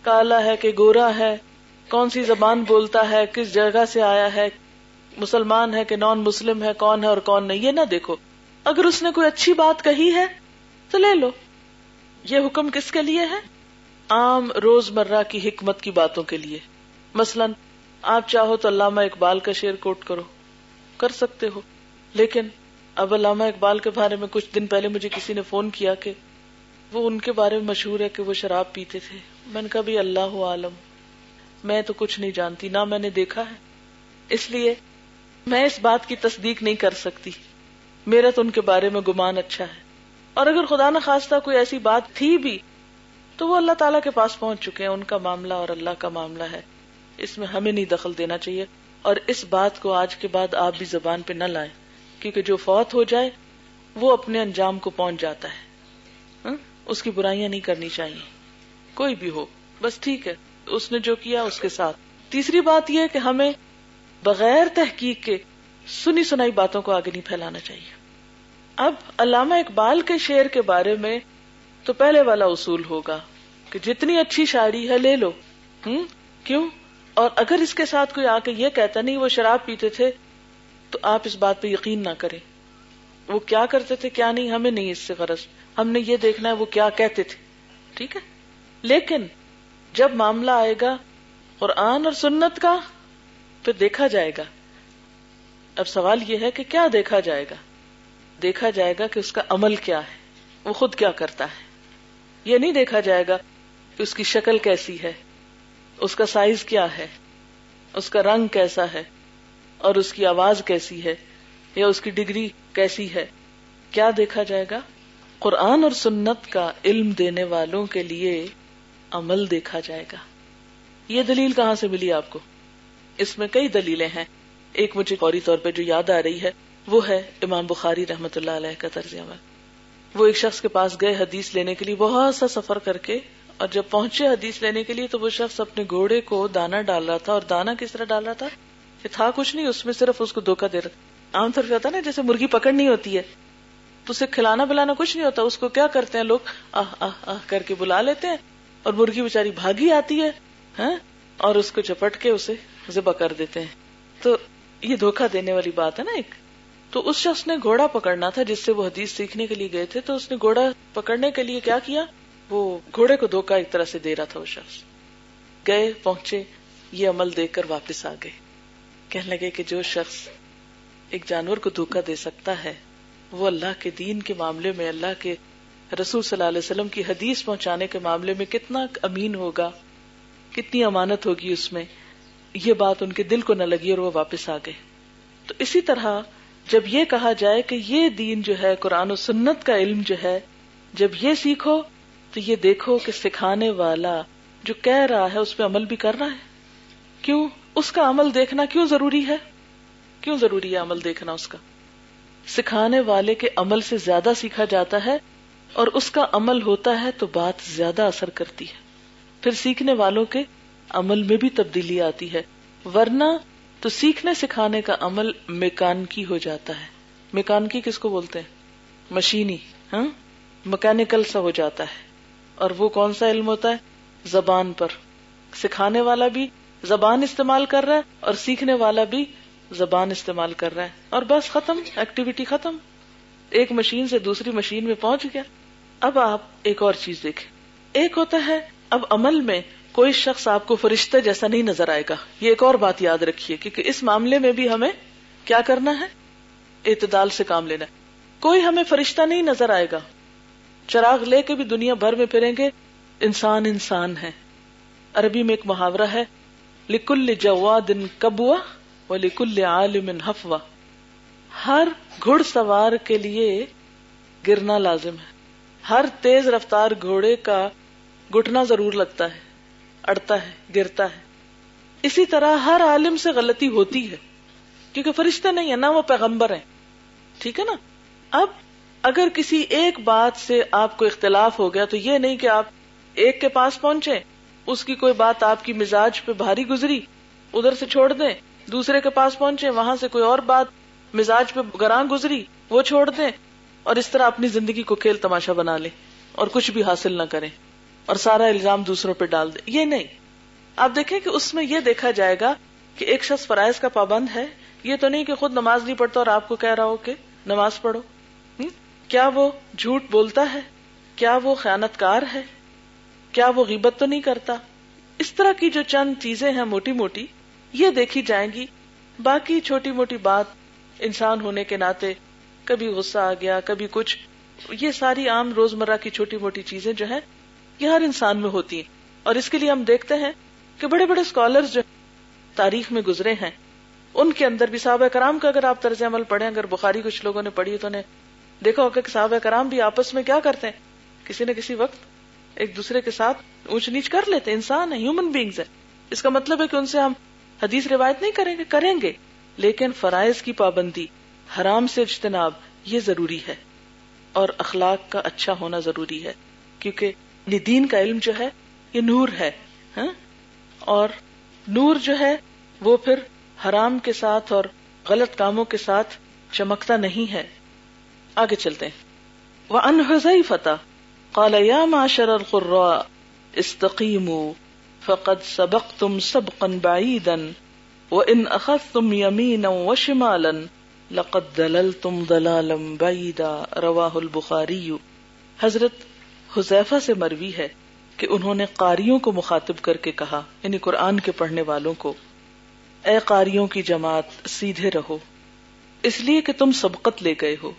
[SPEAKER 1] کالا ہے کہ گورا ہے، کون سی زبان بولتا ہے، کس جگہ سے آیا ہے، مسلمان ہے کہ نان مسلم ہے، کون ہے اور کون نہیں، یہ نہ دیکھو۔ اگر اس نے کوئی اچھی بات کہی ہے تو لے لو۔ یہ حکم کس کے لیے ہے؟ عام روز مرہ کی حکمت کی باتوں کے لیے۔ مثلاً، آپ چاہو تو علامہ اقبال کا شعر کوٹ کرو۔ کر سکتے ہو۔ لیکن اب علامہ اقبال کے بارے میں کچھ دن پہلے مجھے کسی نے فون کیا کہ وہ ان کے بارے میں مشہور ہے کہ وہ شراب پیتے تھے۔ میں نے کہا بھی اللہ عالم، میں تو کچھ نہیں جانتی، نہ میں نے دیکھا ہے۔ اس لیے میں اس بات کی تصدیق نہیں کر سکتی۔ میرا تو ان کے بارے میں گمان اچھا ہے۔ اور اگر خدا نخواستہ کوئی ایسی بات تھی بھی، تو وہ اللہ تعالیٰ کے پاس پہنچ چکے ہیں، ان کا معاملہ اور اللہ کا معاملہ ہے۔ اس میں ہمیں نہیں دخل دینا چاہیے۔ اور اس بات کو آج کے بعد آپ بھی زبان پہ نہ لائیں، کیونکہ جو فوت ہو جائے، وہ اپنے انجام کو پہنچ جاتا ہے۔ ہاں؟ اس کی برائیاں نہیں کرنی چاہیے۔ کوئی بھی ہو، بس ٹھیک ہے، اس نے جو کیا، اس کے ساتھ۔ تیسری بات یہ کہ ہمیں بغیر تحقیق کے سنی سنائی باتوں کو آگے نہیں پھیلانا چاہیے۔ اب علامہ اقبال کے شعر کے بارے میں تو پہلے والا اصول ہوگا کہ جتنی اچھی شاعری ہے لے لو۔ ہوں کیوں؟ اور اگر اس کے ساتھ کوئی آ کے یہ کہتا نہیں وہ شراب پیتے تھے تو آپ اس بات پہ یقین نہ کریں۔ وہ کیا کرتے تھے، کیا نہیں، ہمیں نہیں اس سے غرض۔ ہم نے یہ دیکھنا ہے وہ کیا کہتے تھے۔ ٹھیک ہے؟ لیکن جب معاملہ آئے گا قرآن اور سنت کا، پھر دیکھا جائے گا۔ اب سوال یہ ہے کہ کیا دیکھا جائے گا؟ دیکھا جائے گا کہ اس کا عمل کیا ہے، وہ خود کیا کرتا ہے۔ یہ نہیں دیکھا جائے گا کہ اس کی شکل کیسی ہے، اس کا سائز کیا ہے، اس کا رنگ کیسا ہے اور اس کی آواز کیسی ہے یا اس کی ڈگری کیسی ہے۔ کیا دیکھا جائے گا؟ قرآن اور سنت کا علم دینے والوں کے لیے عمل دیکھا جائے گا۔ یہ دلیل کہاں سے ملی آپ کو؟ اس میں کئی دلیلیں ہیں۔ ایک مجھے فوری طور پہ جو یاد آ رہی ہے، وہ ہے امام بخاری رحمت اللہ علیہ کا طرز عمل وہ ایک شخص کے پاس گئے حدیث لینے کے لیے، بہت سا سفر کر کے، اور جب پہنچے حدیث لینے کے لیے، تو وہ شخص اپنے گھوڑے کو دانا ڈال رہا تھا، اور دانا کس طرح ڈال رہا تھا؟ کہ تھا کچھ نہیں، اس میں صرف اس کو دھوکا دے رہا عام طور پہ نا، جیسے مرغی پکڑنی ہوتی ہے، تو اسے کھلانا پلانا کچھ نہیں ہوتا۔ اس کو کیا کرتے ہیں لوگ؟ آہ آہ آہ، کر کے بلا لیتے ہیں۔ اور مرغی بےچاری بھاگی آتی ہے ہاں؟ اور اس کو چپٹ کے اسے ذبح کر دیتے ہیں۔ تو یہ دھوکا دینے والی بات ہے نا ایک۔ تو اس شخص نے گھوڑا پکڑنا تھا جس سے وہ حدیث سیکھنے کے لیے گئے تھے۔ تو اس نے گھوڑا پکڑنے کے لیے کیا کیا؟ وہ گھوڑے کو دھوکا ایک طرح سے دے رہا تھا وہ شخص۔ گئے، پہنچے۔ یہ عمل دیکھ کر واپس آ گئے۔ کہنے لگے کہ جو شخص ایک جانور کو دھوکا دے سکتا ہے، وہ اللہ کے دین کے معاملے میں، اللہ کے رسول صلی اللہ علیہ وسلم کی حدیث پہنچانے کے معاملے میں کتنا امین ہوگا، کتنی امانت ہوگی اس میں۔ یہ بات ان کے دل کو نہ لگی اور وہ واپس آ گئے۔ تو اسی طرح جب یہ کہا جائے کہ یہ دین جو ہے، قرآن و سنت کا علم جو ہے، جب یہ سیکھو تو یہ دیکھو کہ سکھانے والا جو کہہ رہا ہے، اس پہ عمل بھی کر رہا ہے۔ کیوں؟ اس کا عمل دیکھنا کیوں ضروری ہے؟ کیوں ضروری ہے عمل دیکھنا اس کا؟ سکھانے والے کے عمل سے زیادہ سیکھا جاتا ہے اور اس کا عمل ہوتا ہے تو بات زیادہ اثر کرتی ہے۔ پھر سیکھنے والوں کے عمل میں بھی تبدیلی آتی ہے۔ ورنہ تو سیکھنے سکھانے کا عمل میکانکی ہو جاتا ہے۔ میکانکی کس کو بولتے ہیں؟ مشینی ہاں؟ مکینکل سا ہو جاتا ہے۔ اور وہ کون سا علم ہوتا ہے؟ زبان پر۔ سکھانے والا بھی زبان استعمال کر رہا ہے اور سیکھنے والا بھی زبان استعمال کر رہا ہے۔ اور بس ختم ایکٹیویٹی ختم۔ ایک مشین سے دوسری مشین میں پہنچ گیا۔ اب آپ ایک اور چیز دیکھیں۔ ایک ہوتا ہے، اب عمل میں کوئی شخص آپ کو فرشتہ جیسا نہیں نظر آئے گا۔ یہ ایک اور بات یاد رکھیے کیونکہ اس معاملے میں بھی ہمیں کیا کرنا ہے؟ اعتدال سے کام لینا۔ کوئی ہمیں فرشتہ نہیں نظر آئے گا۔ چراغ لے کے بھی دنیا بھر میں پھریں گے۔ انسان انسان ہے۔ عربی میں ایک محاورہ ہے۔ لکل جوا دن کبوا و لکل عالم حفوا ہر گھڑ سوار کے لیے گرنا لازم ہے۔ ہر تیز رفتار گھوڑے کا گٹنا ضرور لگتا ہے۔ اڑتا ہے، گرتا ہے۔ اسی طرح ہر عالم سے غلطی ہوتی ہے، کیونکہ فرشتے نہیں ہے، نہ وہ پیغمبر ہیں۔ ٹھیک ہے نا؟ اب اگر کسی ایک بات سے آپ کو اختلاف ہو گیا، تو یہ نہیں کہ آپ ایک کے پاس پہنچے، اس کی کوئی بات آپ کی مزاج پہ بھاری گزری، ادھر سے چھوڑ دیں، دوسرے کے پاس پہنچے، وہاں سے کوئی اور بات مزاج پہ گراں گزری، وہ چھوڑ دیں، اور اس طرح اپنی زندگی کو کھیل تماشا بنا لیں، اور کچھ بھی حاصل نہ کریں۔ اور سارا الزام دوسروں پہ ڈال دیں یہ نہیں۔ آپ دیکھیں کہ اس میں یہ دیکھا جائے گا کہ ایک شخص فرائض کا پابند ہے۔ یہ تو نہیں کہ خود نماز نہیں پڑھتا اور آپ کو کہہ رہا ہو کہ نماز پڑھو۔ کیا وہ جھوٹ بولتا ہے؟ کیا وہ خیانت کار ہے؟ کیا وہ غیبت تو نہیں کرتا؟ اس طرح کی جو چند چیزیں ہیں موٹی موٹی، یہ دیکھی جائیں گی۔ باقی چھوٹی موٹی بات، انسان ہونے کے ناطے کبھی غصہ آ گیا، کبھی کچھ۔ یہ ساری عام روزمرہ کی چھوٹی موٹی چیزیں جو ہیں یہ ہر انسان میں ہوتی ہیں۔ اور اس کے لیے ہم دیکھتے ہیں کہ بڑے بڑے اسکالر جو تاریخ میں گزرے ہیں، ان کے اندر بھی صحابہ کرام کا اگر آپ طرز عمل پڑھیں، اگر بخاری کچھ لوگوں نے پڑھی تو نے دیکھا ہوگا کہ صحابہ کرام بھی آپس میں کیا کرتے ہیں۔ کسی نہ کسی وقت ایک دوسرے کے ساتھ اونچ نیچ کر لیتے انسان ہے ہیومن بینگز ہے اس کا مطلب ہے کہ ان سے ہم حدیث روایت نہیں کریں گے کریں گے۔ لیکن فرائض کی پابندی، حرام سے اجتناب، یہ ضروری ہے۔ اور اخلاق کا اچھا ہونا ضروری ہے۔ کیونکہ دین کا علم جو ہے، یہ نور ہے ہاں؟ اور نور جو ہے، وہ پھر حرام کے ساتھ اور غلط کاموں کے ساتھ چمکتا نہیں ہے۔ آگے چلتے ہیں۔ وہ انحضی فتح قال یا معاشر القراء استقیموا فقد سبقتم سبقا بعیدا وان اخذتم یمینا وشمالا لقد دللتم ضلالا بعیدا رواہ البخاری حضرت حذیفہ سے مروی ہے کہ انہوں نے قاریوں کو مخاطب کر کے کہا یعنی قرآن کے پڑھنے والوں کو، اے قاریوں کی جماعت، سیدھے رہو۔ اس لیے کہ تم سبقت لے گئے ہو،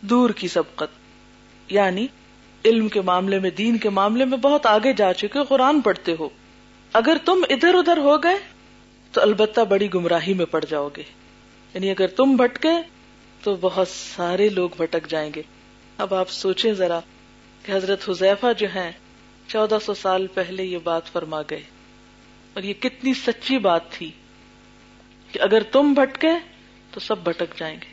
[SPEAKER 1] دور کی سبقت۔ یعنی علم کے معاملے میں، دین کے معاملے میں بہت آگے جا چکے، قرآن پڑھتے ہو۔ اگر تم ادھر ادھر ہو گئے، تو البتہ بڑی گمراہی میں پڑ جاؤ گے۔ یعنی اگر تم بھٹکے، تو بہت سارے لوگ بھٹک جائیں گے۔ اب آپ سوچیں ذرا کہ حضرت حذیفہ جو ہیں، چودہ سو سال پہلے یہ بات فرما گئے۔ اور یہ کتنی سچی بات تھی کہ اگر تم بھٹکے تو سب بھٹک جائیں گے۔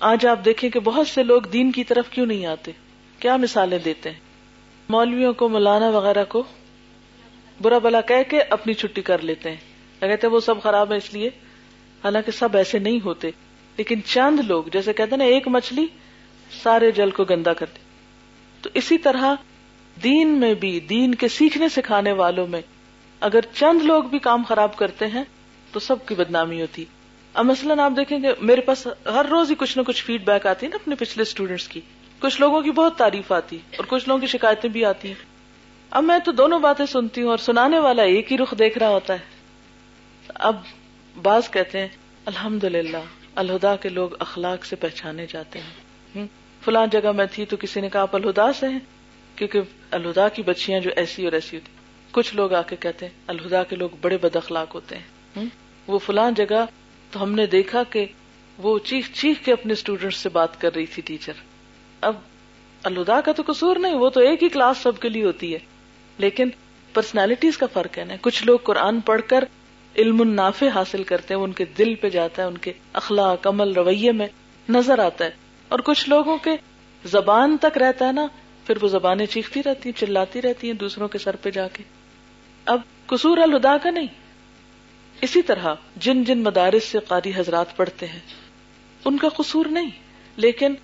[SPEAKER 1] آج آپ دیکھیں کہ بہت سے لوگ دین کی طرف کیوں نہیں آتے؟ کیا مثالیں دیتے ہیں؟ مولویوں کو، مولانا وغیرہ کو برا بلا کہہ کے اپنی چھٹی کر لیتے ہیں۔ کہتے وہ سب خراب ہے اس لیے۔ حالانکہ سب ایسے نہیں ہوتے، لیکن چند لوگ، جیسے کہتے نا، ایک مچھلی سارے جل کو گندا کر دے۔ تو اسی طرح دین میں بھی، دین کے سیکھنے سکھانے والوں میں اگر چند لوگ بھی کام خراب کرتے ہیں تو سب کی بدنامی ہوتی۔ اب مثلاً آپ دیکھیں گے میرے پاس ہر روز ہی کچھ نہ کچھ فیڈ بیک آتی ہے نا اپنے پچھلے اسٹوڈینٹس کی۔ کچھ لوگوں کی بہت تعریف آتی اور کچھ لوگوں کی شکایتیں بھی آتی ہیں۔ اب میں تو دونوں باتیں سنتی ہوں اور سنانے والا ایک ہی رخ دیکھ رہا ہوتا ہے۔ اب بعض کہتے ہیں الحمد للہ الہدا کے لوگ اخلاق سے پہچانے جاتے ہیں۔ فلاں جگہ میں تھی تو کسی نے کہا آپ الہدا سے ہیں؟ کیونکہ الہدا کی بچیاں جو ایسی اور ایسی ہوتی کچھ لوگ آ کے کہتے ہیں، الہدا کے لوگ بڑے بد اخلاق ہوتے ہیں۔ وہ فلاں جگہ تو ہم نے دیکھا کہ وہ چیخ چیخ کے اپنے اسٹوڈینٹ سے بات کر رہی تھی ٹیچر اب الدا کا تو قصور نہیں، وہ تو ایک ہی کلاس سب کے لیے ہوتی ہے۔ لیکن پرسنالٹیز کا فرق ہے نا۔ کچھ لوگ قرآن پڑھ کر علم النافع حاصل کرتے ہیں ان کے دل پہ جاتا ہے، ان کے اخلاق، عمل رویے میں نظر آتا ہے۔ اور کچھ لوگوں کے زبان تک رہتا ہے نا، پھر وہ زبانیں چیختی رہتی ہیں، چلاتی رہتی ہیں دوسروں کے سر پہ جا کے۔ اب قصور الدا کا نہیں۔ اسی طرح جن جن مدارس سے قاری حضرات پڑھتے ہیں، ان کا قصور نہیں۔ لیکن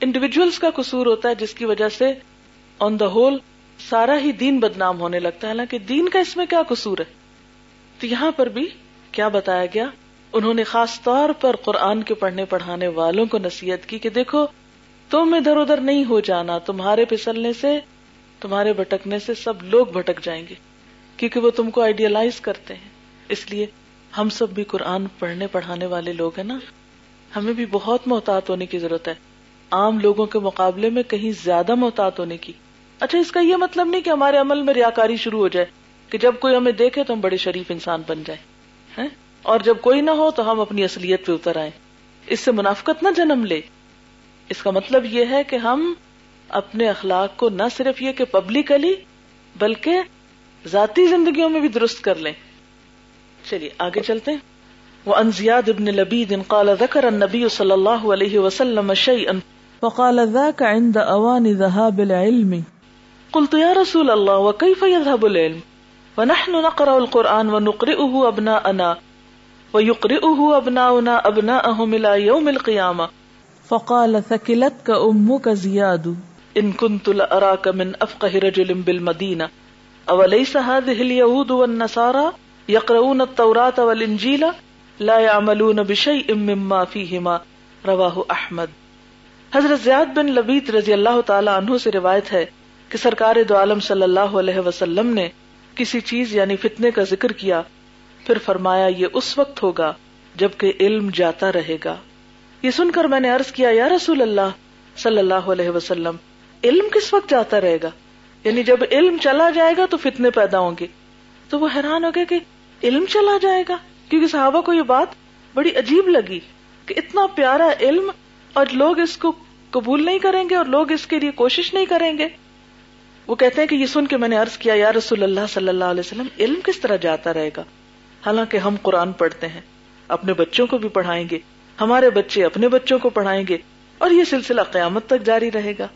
[SPEAKER 1] انڈیویجلس کا قصور ہوتا ہے، جس کی وجہ سے آن دا ہول سارا ہی دین بدنام ہونے لگتا ہے۔ حالانکہ دین کا اس میں کیا قصور ہے؟ تو یہاں پر بھی کیا بتایا گیا؟ انہوں نے خاص طور پر قرآن کے پڑھنے پڑھانے والوں کو نصیحت کی کہ دیکھو، تم ادھر ادھر نہیں ہو جانا، تمہارے پھسلنے سے، تمہارے بھٹکنے سے سب لوگ بھٹک جائیں گے، کیونکہ وہ تم کو آئیڈیالائز کرتے ہیں۔ اس لیے ہم سب بھی قرآن پڑھنے پڑھانے والے لوگ ہیں نا۔ ہمیں بھی بہت محتاط ہونے کی ضرورت ہے۔ عام لوگوں کے مقابلے میں کہیں زیادہ محتاط ہونے کی۔ اچھا اس کا یہ مطلب نہیں کہ ہمارے عمل میں ریاکاری شروع ہو جائے کہ جب کوئی ہمیں دیکھے تو ہم بڑے شریف انسان بن جائے ہاں؟ اور جب کوئی نہ ہو تو ہم اپنی اصلیت پہ اتر آئے اس سے منافقت نہ جنم لے۔ اس کا مطلب یہ ہے کہ ہم اپنے اخلاق کو نہ صرف یہ کہ پبلکلی بلکہ ذاتی زندگیوں میں بھی درست کر لیں۔ چلیے، آگے چلتے ہیں۔ وہ انزیاد ابن لبید قال ذکر النبی صلی اللہ علیہ وسلم شیئا فقال ذاك عند اوان ذهاب العلم۔ قلت يا رسول الله، وكيف يذهب العلم؟ ونحن نقرأ القرآن ونقرئه ابناءنا ويقرئه ابناؤنا ابناءهم الى يوم القيامة فقال ثكلتك امك زياد ان كنت لأراك من افقه رجل بالمدينة اوليس هذه اليهود والنصارى يقرؤون التوراة والانجيل لا يعملون بشيء مما فيهما رواه احمد حضرت زیاد بن لبیت رضی اللہ تعالی عنہ سے روایت ہے کہ سرکار دو عالم صلی اللہ علیہ وسلم نے کسی چیز یعنی فتنے کا ذکر کیا پھر فرمایا، یہ اس وقت ہوگا جبکہ علم جاتا رہے گا۔ یہ سن کر میں نے عرض کیا، یا رسول اللہ صلی اللہ علیہ وسلم، علم کس وقت جاتا رہے گا؟ یعنی جب علم چلا جائے گا تو فتنے پیدا ہوں گے۔ تو وہ حیران ہو گئے کہ علم چلا جائے گا؟ کیونکہ صحابہ کو یہ بات بڑی عجیب لگی کہ اتنا پیارا علم اور لوگ اس کو قبول نہیں کریں گے اور لوگ اس کے لیے کوشش نہیں کریں گے۔ وہ کہتے ہیں کہ یہ سن کے میں نے عرض کیا، یا رسول اللہ صلی اللہ علیہ وسلم، علم کس طرح جاتا رہے گا؟ حالانکہ ہم قرآن پڑھتے ہیں۔ اپنے بچوں کو بھی پڑھائیں گے۔ ہمارے بچے اپنے بچوں کو پڑھائیں گے۔ اور یہ سلسلہ قیامت تک جاری رہے گا۔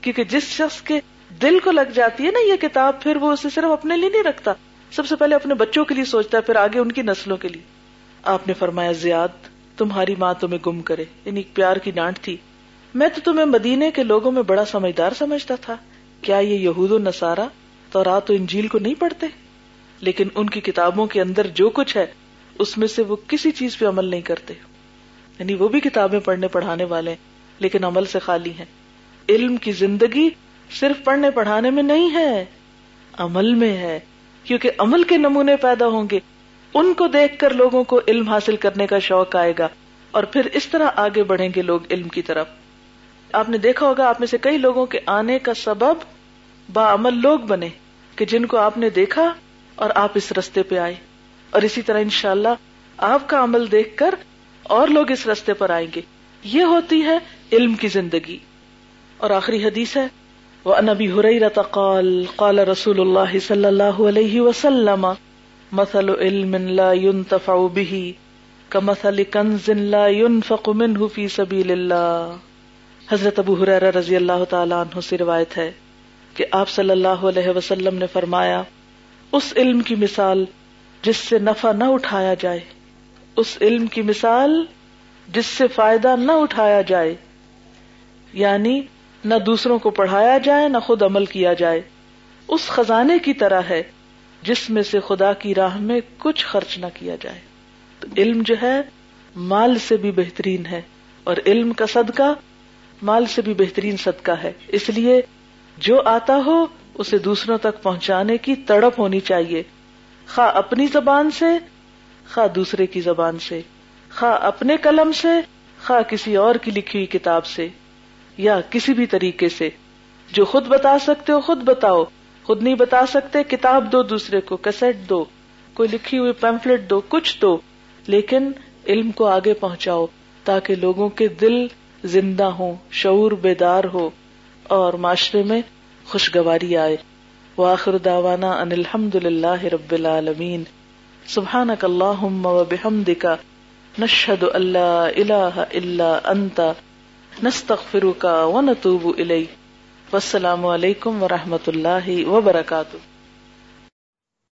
[SPEAKER 1] کیونکہ جس شخص کے دل کو لگ جاتی ہے نا یہ کتاب، پھر وہ اسے صرف اپنے لیے نہیں رکھتا۔ سب سے پہلے اپنے بچوں کے لیے سوچتا ہے، پھر آگے ان کی نسلوں کے لیے۔ آپ نے فرمایا، زیاد، تمہاری ماں تمہیں گم کرے۔ یعنی پیار کی ڈانٹ تھی۔ میں تو تمہیں مدینے کے لوگوں میں بڑا سمجھدار سمجھتا تھا۔ کیا یہ یہود و نسارا تو رات و انجیل کو نہیں پڑھتے؟ لیکن ان کی کتابوں کے اندر جو کچھ ہے، اس میں سے وہ کسی چیز پہ عمل نہیں کرتے۔ یعنی وہ بھی کتابیں پڑھنے پڑھانے والے لیکن عمل سے خالی ہیں۔ علم کی زندگی صرف پڑھنے پڑھانے میں نہیں ہے، عمل میں ہے۔ کیونکہ عمل کے نمونے پیدا ہوں گے۔ ان کو دیکھ کر لوگوں کو علم حاصل کرنے کا شوق آئے گا۔ اور پھر اس طرح آگے بڑھیں گے لوگ علم کی طرف۔ آپ نے دیکھا ہوگا، آپ میں سے کئی لوگوں کے آنے کا سبب با عمل لوگ بنے، کہ جن کو آپ نے دیکھا اور آپ اس رستے پہ آئے اور اسی طرح انشاءاللہ آپ کا عمل دیکھ کر اور لوگ اس رستے پر آئیں گے۔ یہ ہوتی ہے علم کی زندگی۔ اور آخری حدیث ہے وہ نبی حریرت قال قال رسول اللہ صلی اللہ علیہ وسلم، مثل علم لا ينتفع به، كمثل كنز لا ينفق منه في سبيل الله۔ حضرت ابو حریرہ رضی اللہ تعالی عنہ سے روایت ہے کہ آپ صلی اللہ علیہ وسلم نے فرمایا اس علم کی مثال جس سے نفع نہ اٹھایا جائے، اس علم کی مثال جس سے فائدہ نہ اٹھایا جائے یعنی نہ دوسروں کو پڑھایا جائے، نہ خود عمل کیا جائے۔ اس خزانے کی طرح ہے جس میں سے خدا کی راہ میں کچھ خرچ نہ کیا جائے۔ تو علم جو ہے، مال سے بھی بہترین ہے، اور علم کا صدقہ مال سے بھی بہترین صدقہ ہے۔ اس لیے جو آتا ہو اسے دوسروں تک پہنچانے کی تڑپ ہونی چاہیے۔ خواہ اپنی زبان سے، خواہ دوسرے کی زبان سے، خواہ اپنے قلم سے، خواہ کسی اور کی لکھی ہوئی کتاب سے یا کسی بھی طریقے سے۔ جو خود بتا سکتے ہو، خود بتاؤ۔ خود نہیں بتا سکتے، کتاب دو دوسرے کو کسٹ دو۔ کوئی لکھی ہوئی پیمفلٹ دو، کچھ دو۔ لیکن علم کو آگے پہنچاؤ تاکہ لوگوں کے دل زندہ ہوں، شعور بیدار ہو اور معاشرے میں خوشگواری آئے۔ وآخر دعوانا ان الحمد للہ رب العالمین۔ سبحانک اللہم و بحمدک۔ نشہد اللہ الہ الا انت۔ نستغفرک و نتوب الیک۔ والسلام علیکم ورحمۃ اللہ وبرکاتہ۔